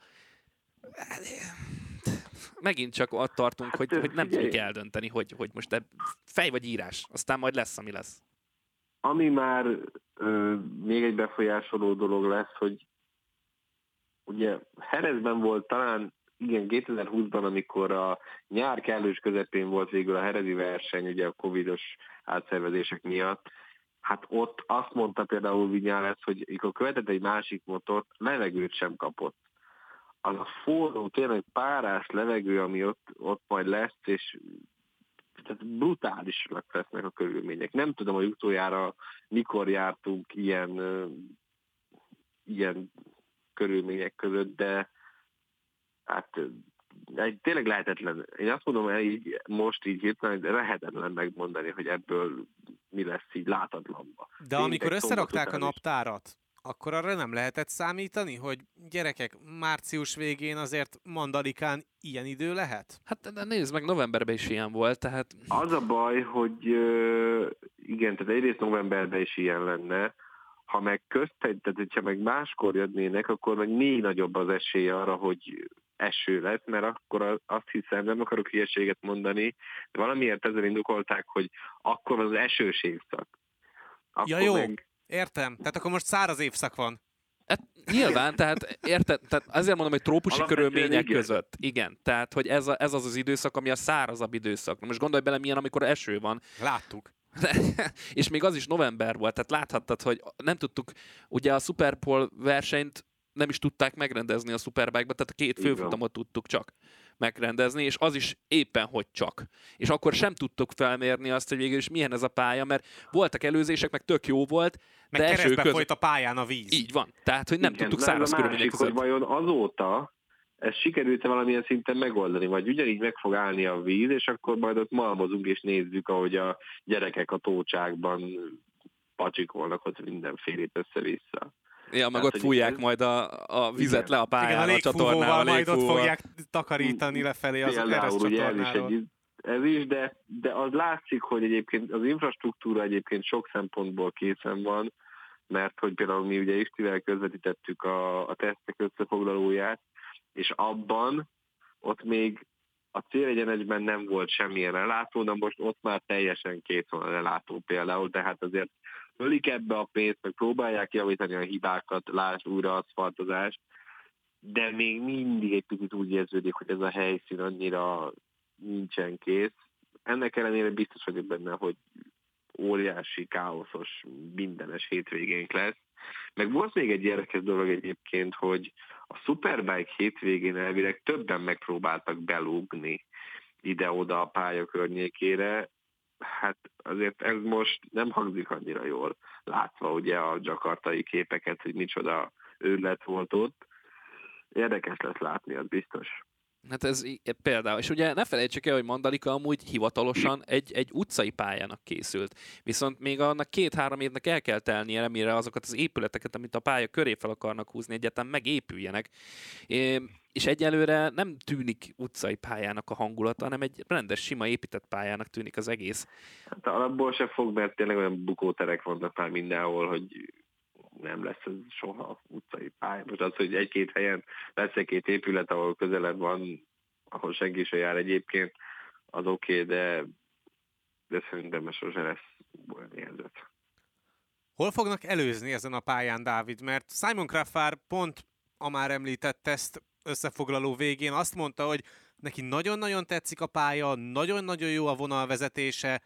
megint csak ott tartunk, hát, hogy, hogy nem tudjuk eldönteni, hogy, hogy most de fej vagy írás, aztán majd lesz, ami lesz. Ami már ö, még egy befolyásoló dolog lesz, hogy ugye Herezben volt talán, igen, 2020-ban, amikor a nyár kellős közepén volt végül a Herezi verseny, ugye a covidos átszervezések miatt, hát ott azt mondta például Vinyales, hogy amikor követett egy másik motort, levegőt sem kapott az a forró, tényleg párás levegő, ami ott, ott majd lesz, és tehát brutálisak lesznek a körülmények. Nem tudom, hogy utoljára mikor jártunk ilyen, ilyen körülmények között, de hát egy, tényleg lehetetlen. Én azt mondom, hogy így, most így hirtelen lehetetlen megmondani, hogy ebből mi lesz így látatlanba. De amikor összerakták a naptárat, akkor arra nem lehetett számítani, hogy gyerekek, március végén azért Mandalikán ilyen idő lehet? Hát de nézd meg, novemberben is ilyen volt, tehát... Az a baj, hogy igen, tehát egyrészt novemberben is ilyen lenne, ha meg köztegy, tehát hogyha meg máskor jönnének, akkor meg még nagyobb az esély arra, hogy eső lesz, mert akkor azt hiszem, nem akarok hülyeséget mondani, de valamiért ezzel indokolták, hogy akkor az esős évszak. Akkor ja jó, meg... értem. Tehát akkor most száraz évszak van. Hát, nyilván, tehát érted, tehát azért mondom, hogy trópusi körülmények igen. között. Igen, tehát hogy ez, a, ez az az időszak, ami a szárazabb időszak. Most gondolj bele, milyen, amikor eső van. Láttuk. és még az is november volt, tehát láthattad, hogy nem tudtuk, ugye a Superpol versenyt nem is tudták megrendezni a Superbike-ba, tehát a két főfutamot tudtuk csak megrendezni, és az is éppen hogy csak. És akkor sem tudtuk felmérni azt, hogy végül is milyen ez a pálya, mert voltak előzések, meg tök jó volt, meg de eső köz... folyt a pályán a víz. Így van. Tehát, hogy nem Igen, tudtuk száraz körülmények között. hogy vajon azóta ez sikerült-e valamilyen szinten megoldani, vagy ugyanígy meg fog állni a víz, és akkor majd ott malmozunk és nézzük, ahogy a gyerekek a tócsákban pacsikolnak ott mindenfélét össze-vissza. Ja, meg hát, ott fújják ez... majd a, a vizet igen. le a pályára, Igen, a, a csatornával. majd ott fogják takarítani lefelé az is, egy, ez is, de, de az látszik, hogy egyébként az infrastruktúra egyébként sok szempontból készen van, mert hogy például mi ugye Istivel közvetítettük a, a tesztek összefoglalóját, és abban ott még a célegyenesben nem volt semmilyen lelátó, de most ott már teljesen két van a lelátó például, tehát azért ölik ebbe a pénzt, meg próbálják javítani a hibákat, lásd újra aszfaltozást, de még mindig egy picit úgy érződik, hogy ez a helyszín annyira nincsen kész. Ennek ellenére biztos vagyok benne, hogy óriási, káoszos, mindenes hétvégénk lesz. Meg volt még egy érdekes dolog egyébként, hogy a Superbike hétvégén elvileg többen megpróbáltak belúgni ide-oda a pálya környékére, hát azért ez most nem hangzik annyira jól, látva ugye a gyakartai képeket, hogy micsoda őrlet volt ott. Érdekes lesz látni, az biztos. Hát ez például, és ugye ne felejtsük el, hogy Mandalika amúgy hivatalosan egy, egy utcai pályának készült. Viszont még annak két-három évnek el kell telnie, remélre azokat az épületeket, amit a pálya köré fel akarnak húzni, egyetem megépüljenek. És egyelőre nem tűnik utcai pályának a hangulata, hanem egy rendes, sima épített pályának tűnik az egész. Hát alapból se fog, mert tényleg olyan bukóterek vannak már mindenhol, hogy nem lesz ez soha utcai pálya. Most az, hogy egy-két helyen lesz egy-két épület, ahol közelebb van, ahol senki se jár egyébként, az oké, okay, de, de szerintem ez sose lesz olyan érzet. Hol fognak előzni ezen a pályán, Dávid? Mert Simon Craffár pont a már említett teszt összefoglaló végén azt mondta, hogy neki nagyon-nagyon tetszik a pálya, nagyon-nagyon jó a vonalvezetése,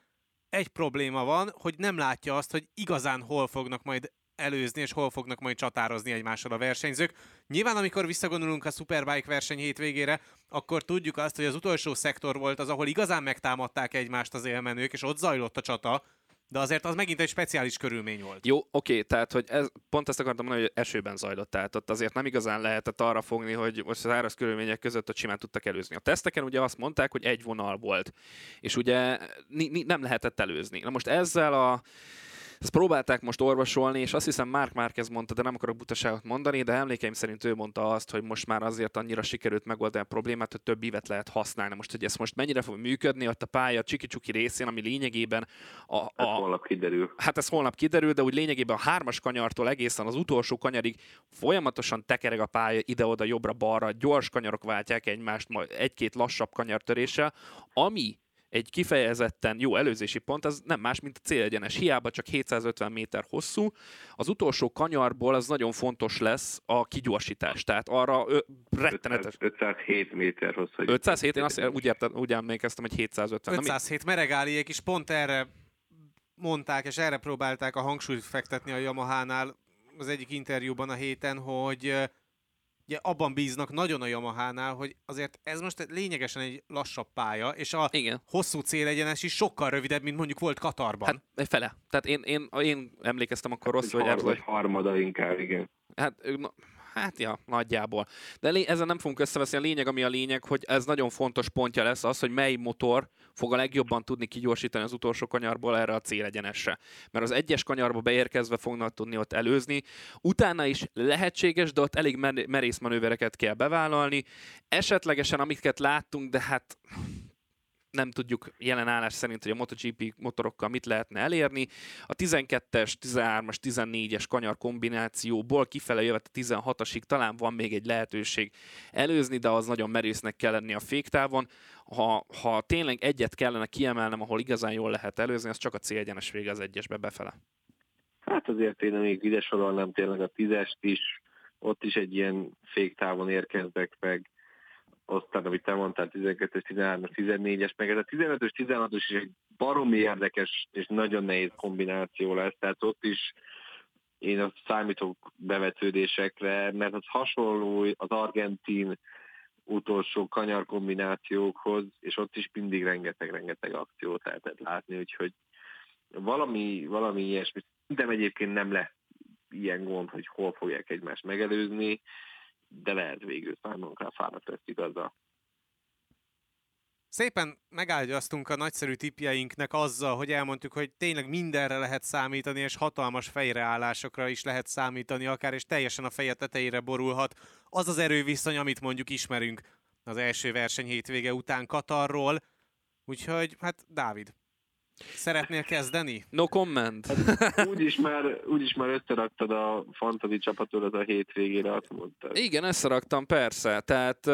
egy probléma van, hogy nem látja azt, hogy igazán hol fognak majd előzni, és hol fognak majd csatározni egymással a versenyzők. Nyilván, amikor visszagondolunk a Superbike verseny hétvégére, akkor tudjuk azt, hogy az utolsó szektor volt az, ahol igazán megtámadták egymást az élmenők, és ott zajlott a csata, de azért az megint egy speciális körülmény volt. Jó, oké, tehát hogy ez, pont ezt akartam mondani, hogy esőben zajlott, tehát ott azért nem igazán lehetett arra fogni, hogy most az áraz körülmények között ott simán tudtak előzni. A teszteken ugye azt mondták, hogy egy vonal volt, és ugye ni- ni- nem lehetett előzni. Na most ezzel a ezt próbálták most orvosolni, és azt hiszem Mark Márquez mondta, de nem akarok butaságot mondani, de emlékeim szerint ő mondta azt, hogy most már azért annyira sikerült megoldani a problémát, hogy több ívet lehet használni. Most, hogy ez most mennyire fog működni, ott a pálya csiki-csuki részén, ami lényegében a, a, ez holnap kiderül. Hát ez holnap kiderül, de úgy lényegében a hármas kanyartól egészen az utolsó kanyarig folyamatosan tekereg a pálya ide-oda, jobbra-balra, gyors kanyarok váltják egymást, majd egy-két lassabb kanyartöréssel, ami egy kifejezetten jó előzési pont, az nem más, mint a célegyenes. Hiába csak 750 méter hosszú, az utolsó kanyarból az nagyon fontos lesz a kigyorsítás. Tehát arra ö, rettenetes. 507 méter hosszú. 507, én azt úgy, értem, úgy emlékeztem, hogy 750. 507 Meregáliék is pont erre mondták, és erre próbálták a hangsúlyt fektetni a Yamaha-nál az egyik interjúban a héten, hogy ugye abban bíznak nagyon a Yamaha-nál, hogy azért ez most lényegesen egy lassabb pálya, és a Igen. hosszú célegyenes is sokkal rövidebb, mint mondjuk volt Katarban. Hát egy fele. Tehát én, én, én emlékeztem akkor Egy rosszul, hogy har- Ebbs, vagy harmada inkább, igen. Hát, na, hát ja, nagyjából. De lé- ezzel nem fogunk összeveszni. A lényeg, ami a lényeg, hogy ez nagyon fontos pontja lesz az, hogy mely motor fog a legjobban tudni kigyorsítani az utolsó kanyarból erre a célegyenesre. Mert az egyes kanyarba beérkezve fognak tudni ott előzni. Utána is lehetséges, de ott elég mer- merész manővereket kell bevállalni. Esetlegesen, amiket láttunk, de hát nem tudjuk jelen állás szerint, hogy a MotoGP motorokkal mit lehetne elérni. A 12-es, 13-as, 14-es kanyar kombinációból kifele jövet a 16-asig talán van még egy lehetőség előzni, de az nagyon merésznek kell lenni a féktávon. Ha, ha tényleg egyet kellene kiemelnem, ahol igazán jól lehet előzni, az csak a célegyenes vége az egyesbe befele. Hát azért én még ide sorolnám tényleg a tízest is, ott is egy ilyen féktávon érkeznek meg, aztán, amit te mondtál, 12-es, 13-as, 14-es, meg ez a 15-ös, 16-os is egy baromi érdekes és nagyon nehéz kombináció lesz, tehát ott is én azt számítok bevetődésekre, mert az hasonló az argentin utolsó kanyar kombinációkhoz, és ott is mindig rengeteg-rengeteg akciót lehetett látni, úgyhogy valami, valami ilyesmi. Szerintem egyébként nem lesz ilyen gond, hogy hol fogják egymást megelőzni, de lehet végül számunkra fáradt lesz igaza. Szépen megágyaztunk a nagyszerű tipjeinknek azzal, hogy elmondtuk, hogy tényleg mindenre lehet számítani, és hatalmas fejreállásokra is lehet számítani akár, és teljesen a feje tetejére borulhat az az erőviszony, amit mondjuk ismerünk az első verseny hétvége után Katarról. Úgyhogy, hát Dávid, szeretnél kezdeni? No comment. Úgyis már, úgyis már összeraktad a fantasy csapatodat a hétvégére, azt mondtad. Igen, összeraktam, persze. Tehát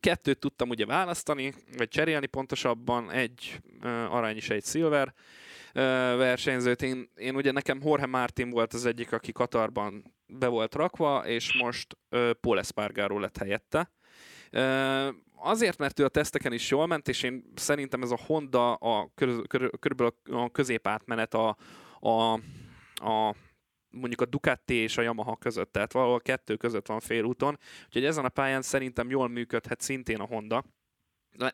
kettőt tudtam ugye választani, vagy cserélni pontosabban, egy arany és egy szilver ö, versenyzőt. Én, én ugye nekem Jorge Martin volt az egyik, aki Katarban be volt rakva, és most Paul Espargaro lett helyette. Azért, mert ő a teszteken is jól ment, és én szerintem ez a Honda a kör, kör, körülbelül a középátmenet a, a, a mondjuk a Ducati és a Yamaha között, tehát valahol a kettő között van félúton, úgyhogy ezen a pályán szerintem jól működhet szintén a Honda,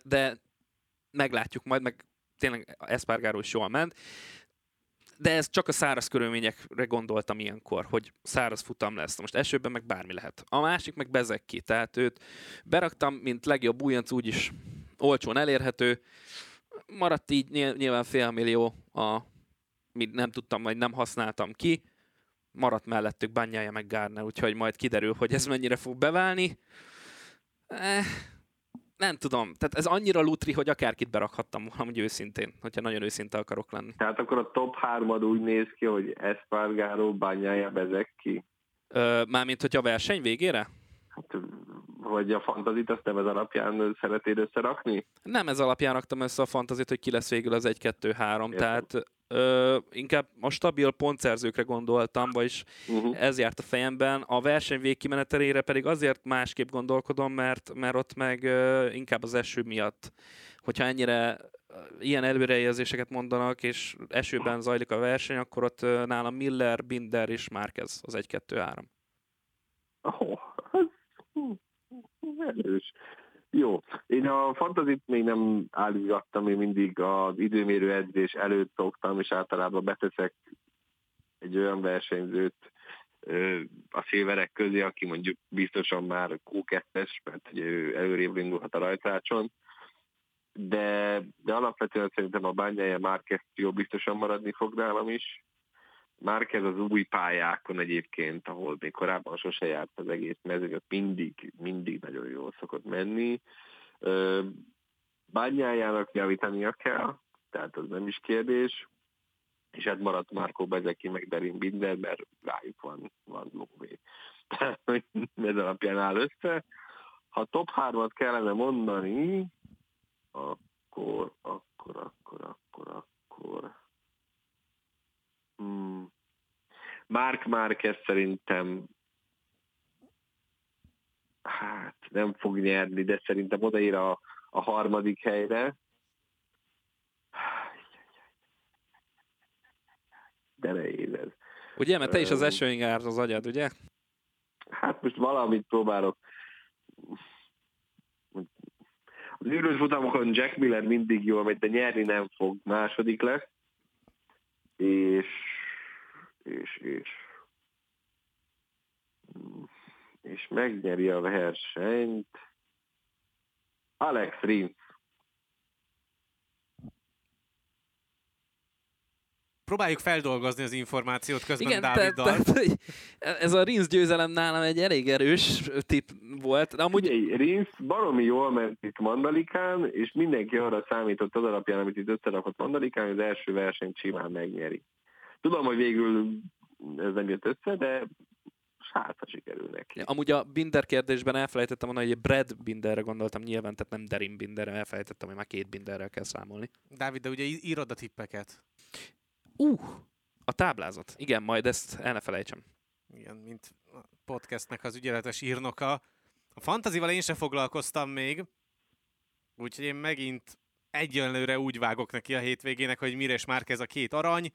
de meglátjuk majd, meg tényleg Espargaro is jól ment, de ez csak a száraz körülményekre gondoltam ilyenkor, hogy száraz futam lesz. Most esőben meg bármi lehet. A másik meg Bezekki, tehát őt beraktam, mint legjobb újonc, úgyis olcsón elérhető. Maradt így nyilván fél millió, a, mit nem tudtam, vagy nem használtam ki. Maradt mellettük Banyája meg Gárner, úgyhogy majd kiderül, hogy ez mennyire fog beválni. Eh, nem tudom, tehát ez annyira lutri, hogy akárkit berakhattam volna, úgy őszintén, hogyha nagyon őszinte akarok lenni. Tehát akkor a top 3 úgy néz ki, hogy Espargaro, Banyája, Bezekki? Ö, mármint, hogy a verseny végére? Hát, vagy a fantazit azt nem ez alapján szeretnéd összerakni? Nem ez alapján raktam össze a fantazit, hogy ki lesz végül az 1-2-3, tehát ö, inkább a stabil pontszerzőkre gondoltam, vagyis uh-huh. ez járt a fejemben. A verseny végkimenetelére pedig azért másképp gondolkodom, mert, mert ott meg ö, inkább az eső miatt, hogyha ennyire ilyen előrejelzéseket mondanak, és esőben zajlik a verseny, akkor ott nálam Miller, Binder és Márquez az 1-2-3. Oh, erős. Jó, én a fantazit még nem állítgattam, én mindig az időmérő edzés előtt szoktam, és általában beteszek egy olyan versenyzőt a szilverek közé, aki mondjuk biztosan már Q2-es, mert ő előrébb indulhat a rajtrácson, de, de alapvetően szerintem a bányája Márquez jó biztosan maradni fog nálam is. Márquez az új pályákon egyébként, ahol még korábban sose járt az egész mezőny, ott mindig, mindig nagyon jól szokott menni. Bányájának javítania kell, tehát az nem is kérdés, és hát maradt Márkó Bezeki, meg Derin Binder, mert rájuk van, van lóvé. Tehát, hogy ez alapján áll össze. Ha top 3-at kellene mondani, akkor, akkor, akkor, akkor, akkor... Hmm. Mark Marquez szerintem hát nem fog nyerni, de szerintem odaír a, a harmadik helyre. De nehéz ez. Ugye, mert te is az esőing árt az agyad, ugye? Hát most valamit próbálok. Az űrös futamokon Jack Miller mindig jó, amit de nyerni nem fog, második lesz. És, és, és, és megnyeri a versenyt Alex Rins. Próbáljuk feldolgozni az információt közben Igen, Dáviddal. ez a Rinsz győzelem nálam egy elég erős tipp volt. De amúgy Ugye, Rins baromi jól ment itt Mandalikán, és mindenki arra számított az alapján, amit itt összerakott Mandalikán, hogy az első versenyt simán megnyeri. Tudom, hogy végül ez nem jött össze, de hát, ha sikerül neki. Amúgy a Binder kérdésben elfelejtettem mondani, hogy Brad Binderre gondoltam nyilván, tehát nem Derin Binderre, elfelejtettem, hogy már két Binderrel kell számolni. Dávid, de ugye írod a tippeket. Uh, a táblázat. Igen, majd ezt el ne felejtsem. Igen, mint a podcastnek az ügyeletes írnoka. A fantazival én sem foglalkoztam még, úgyhogy én megint egyenlőre úgy vágok neki a hétvégének, hogy Mires Márquez a két arany,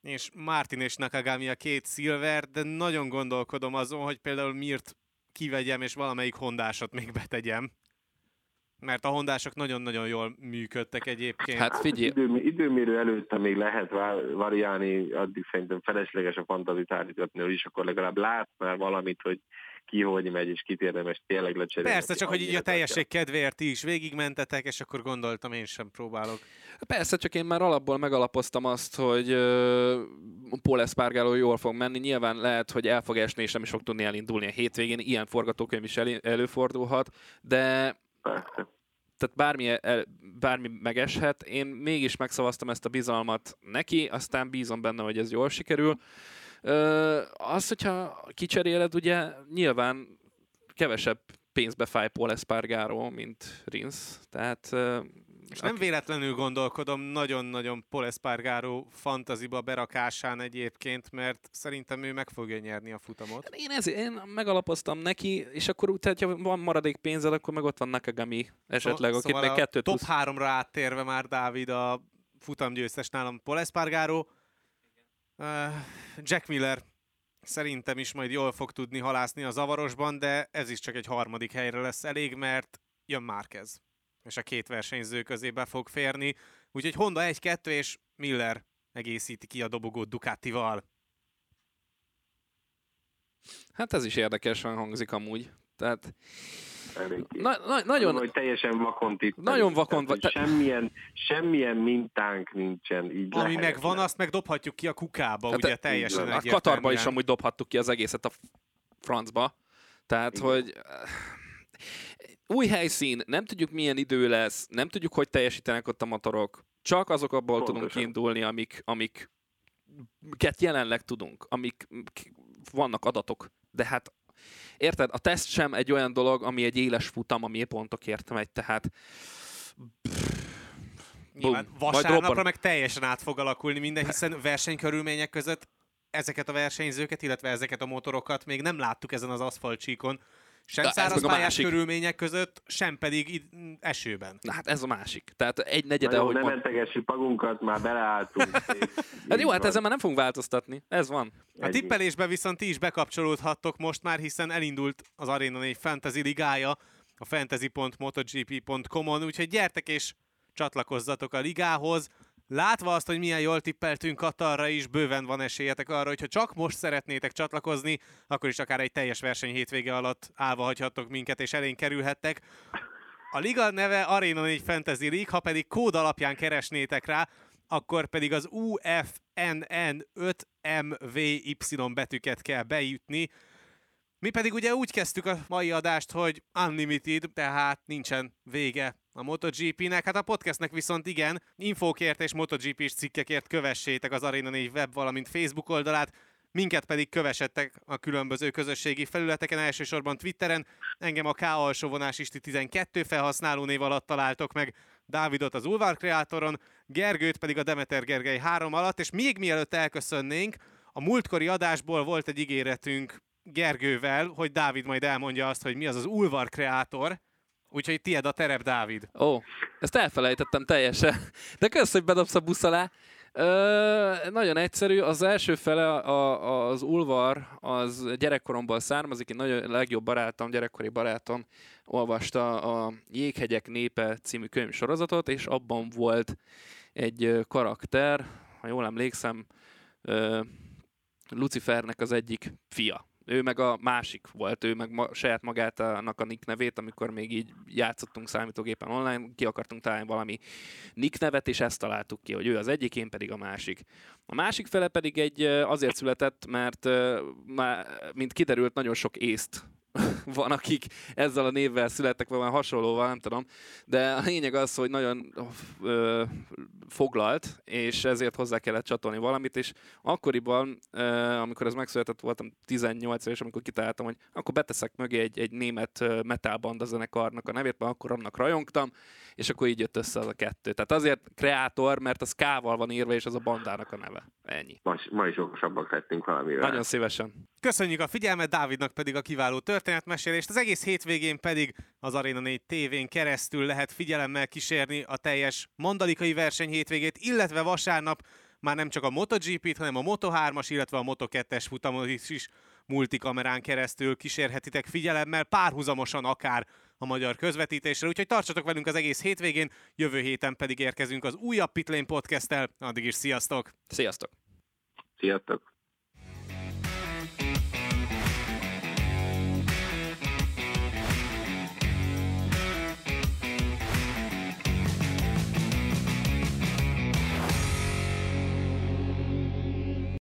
és Martin és Nakagami a két szilver, de nagyon gondolkodom azon, hogy például Mirt kivegyem, és valamelyik hondásot még betegyem. Mert a hondások nagyon-nagyon jól működtek egyébként. Hát figyelj, Idő, időmérő előtte még lehet variálni, addig szerintem felesleges a fantazit állítgatni, hogy is akkor legalább lát már valamit, hogy ki hogy megy, és kit érdemes tényleg lecserélni. Persze, csak hogy így a teljesség kedvéért ti is végigmentetek, és akkor gondoltam, én sem próbálok. Persze, csak én már alapból megalapoztam azt, hogy uh, Paul Espargaro jól fog menni. Nyilván lehet, hogy el fog esni, és nem is fog tudni elindulni a hétvégén. Ilyen forgatókönyv is előfordulhat, de Persze. tehát bármi, el, bármi megeshet. Én mégis megszavaztam ezt a bizalmat neki, aztán bízom benne, hogy ez jól sikerül. Ö, az, hogyha kicseréled, ugye nyilván kevesebb pénzbe fáj Paul Espargaro, mint Rins. Tehát És nem véletlenül gondolkodom nagyon-nagyon Paul Espargaro fantaziba berakásán egyébként, mert szerintem ő meg fogja nyerni a futamot. én, ezért, én megalapoztam neki, és akkor úgy, ha van maradék pénzed, akkor meg ott van Nakagami esetleg, Szó- akit szóval meg a kettőt top tudsz. 3-ra áttérve már Dávid a futamgyőztes nálam Paul Espargaro. Uh, Jack Miller szerintem is majd jól fog tudni halászni a zavarosban, de ez is csak egy harmadik helyre lesz elég, mert jön Márquez, és a két versenyző közé be fog férni. Úgyhogy Honda 1-2 és Miller egészíti ki a dobogót Ducatival. Hát ez is érdekesen hangzik amúgy. Tehát na, na, Nagyon, nagyon, hogy teljesen vakon tippelünk. Nagyon vakon Tehát, hogy semmilyen, semmilyen mintánk nincsen. Így Ami meg van, azt meg dobhatjuk ki a kukába, Hát ugye e- teljesen a egyértelműen. Katarba is amúgy dobhattuk ki az egészet a francba. Tehát, Igen. hogy új helyszín, nem tudjuk milyen idő lesz, nem tudjuk, hogy teljesítenek ott a motorok. Csak azokból tudunk Pontosan. kiindulni, amik, amik amiket jelenleg tudunk, amik vannak adatok. De hát érted, a teszt sem egy olyan dolog, ami egy éles futam, ami pontokért megy, tehát Nyilván Bum. Vasárnapra meg teljesen át fog alakulni minden, hiszen versenykörülmények között ezeket a versenyzőket, illetve ezeket a motorokat még nem láttuk ezen az aszfaltcsíkon. Sem meg a másik. körülmények között, sem pedig id- esőben. na hát ez a másik. Tehát egy negyede, Nagyon ahogy nem mond... mentegessük magunkat, már beleálltunk. Hát jó, hát ezen már nem fogunk változtatni. Ez van. A tippelésbe viszont ti is bekapcsolódhattok most már, hiszen elindult az Arena 4 Fantasy ligája a fantasy.motogp.com-on, úgyhogy gyertek és csatlakozzatok a ligához. Látva azt, hogy milyen jól tippeltünk Katarra is, bőven van esélyetek arra, hogy ha csak most szeretnétek csatlakozni, akkor is akár egy teljes verseny hétvége alatt állva hagyhattok minket, és elénk kerülhettek. A liga neve Arena 4 Fantasy League, ha pedig kód alapján keresnétek rá, akkor pedig az UFNN 5MVY betűket kell beütni. Mi pedig ugye úgy kezdtük a mai adást, hogy Unlimited, tehát nincsen vége a MotoGP-nek. Hát a podcastnek viszont igen, infókért és MotoGP-s cikkekért kövessétek az Arena 4 web, valamint Facebook oldalát, minket pedig kövessettek a különböző közösségi felületeken, elsősorban Twitteren. Engem a K alsóvonás isti 12 felhasználó név alatt találtok meg, Dávidot az Ulvar kreátoron, Gergőt pedig a Demeter Gergely 3 alatt, és még mielőtt elköszönnénk, a múltkori adásból volt egy ígéretünk Gergővel, hogy Dávid majd elmondja azt, hogy mi az az Ulvar kreátor, úgyhogy tied a terep, Dávid. Ó, ezt elfelejtettem teljesen. De kösz, hogy bedobsz a busz alá. Ö, nagyon egyszerű. Az első fele a, az Ulvar, az gyerekkoromból származik. Én nagyon legjobb barátom, gyerekkori barátom olvasta a Jéghegyek népe című könyvsorozatot, és abban volt egy karakter, ha jól emlékszem, Lucifernek az egyik fia. Ő meg a másik volt, ő meg ma, saját magának a nick nevét, amikor még így játszottunk számítógépen online, ki akartunk találni valami nick nevet, és ezt találtuk ki, hogy ő az egyik, én pedig a másik. A másik fele pedig egy azért született, mert mint kiderült, nagyon sok észt van, akik ezzel a névvel születtek, valami hasonlóval, nem tudom, de a lényeg az, hogy nagyon ö, foglalt, és ezért hozzá kellett csatolni valamit, és akkoriban, ö, amikor ez megszületett, voltam 18 éves, amikor kitaláltam, hogy akkor beteszek mögé egy, egy német metalbanda zenekarnak a nevét, mert akkor annak rajongtam, és akkor így jött össze az a kettő. Tehát azért kreátor, mert az K-val van írva, és az a bandának a neve. Ennyi. Ma, ma is okosabbak lettünk valamivel. Nagyon szívesen. Köszönjük a figyelmet, Dávidnak pedig a kiváló történetmesélést. Az egész hétvégén pedig az Arena 4 tévén keresztül lehet figyelemmel kísérni a teljes mandalikai verseny hétvégét, illetve vasárnap már nem csak a MotoGP-t, hanem a Moto3-as, illetve a Moto2-es futamot is multikamerán keresztül kísérhetitek figyelemmel, párhuzamosan akár a magyar közvetítésre, úgyhogy tartsatok velünk az egész hétvégén, jövő héten pedig érkezünk az újabb Pitlane podcast-tel, addig is sziasztok! Sziasztok! Sziasztok!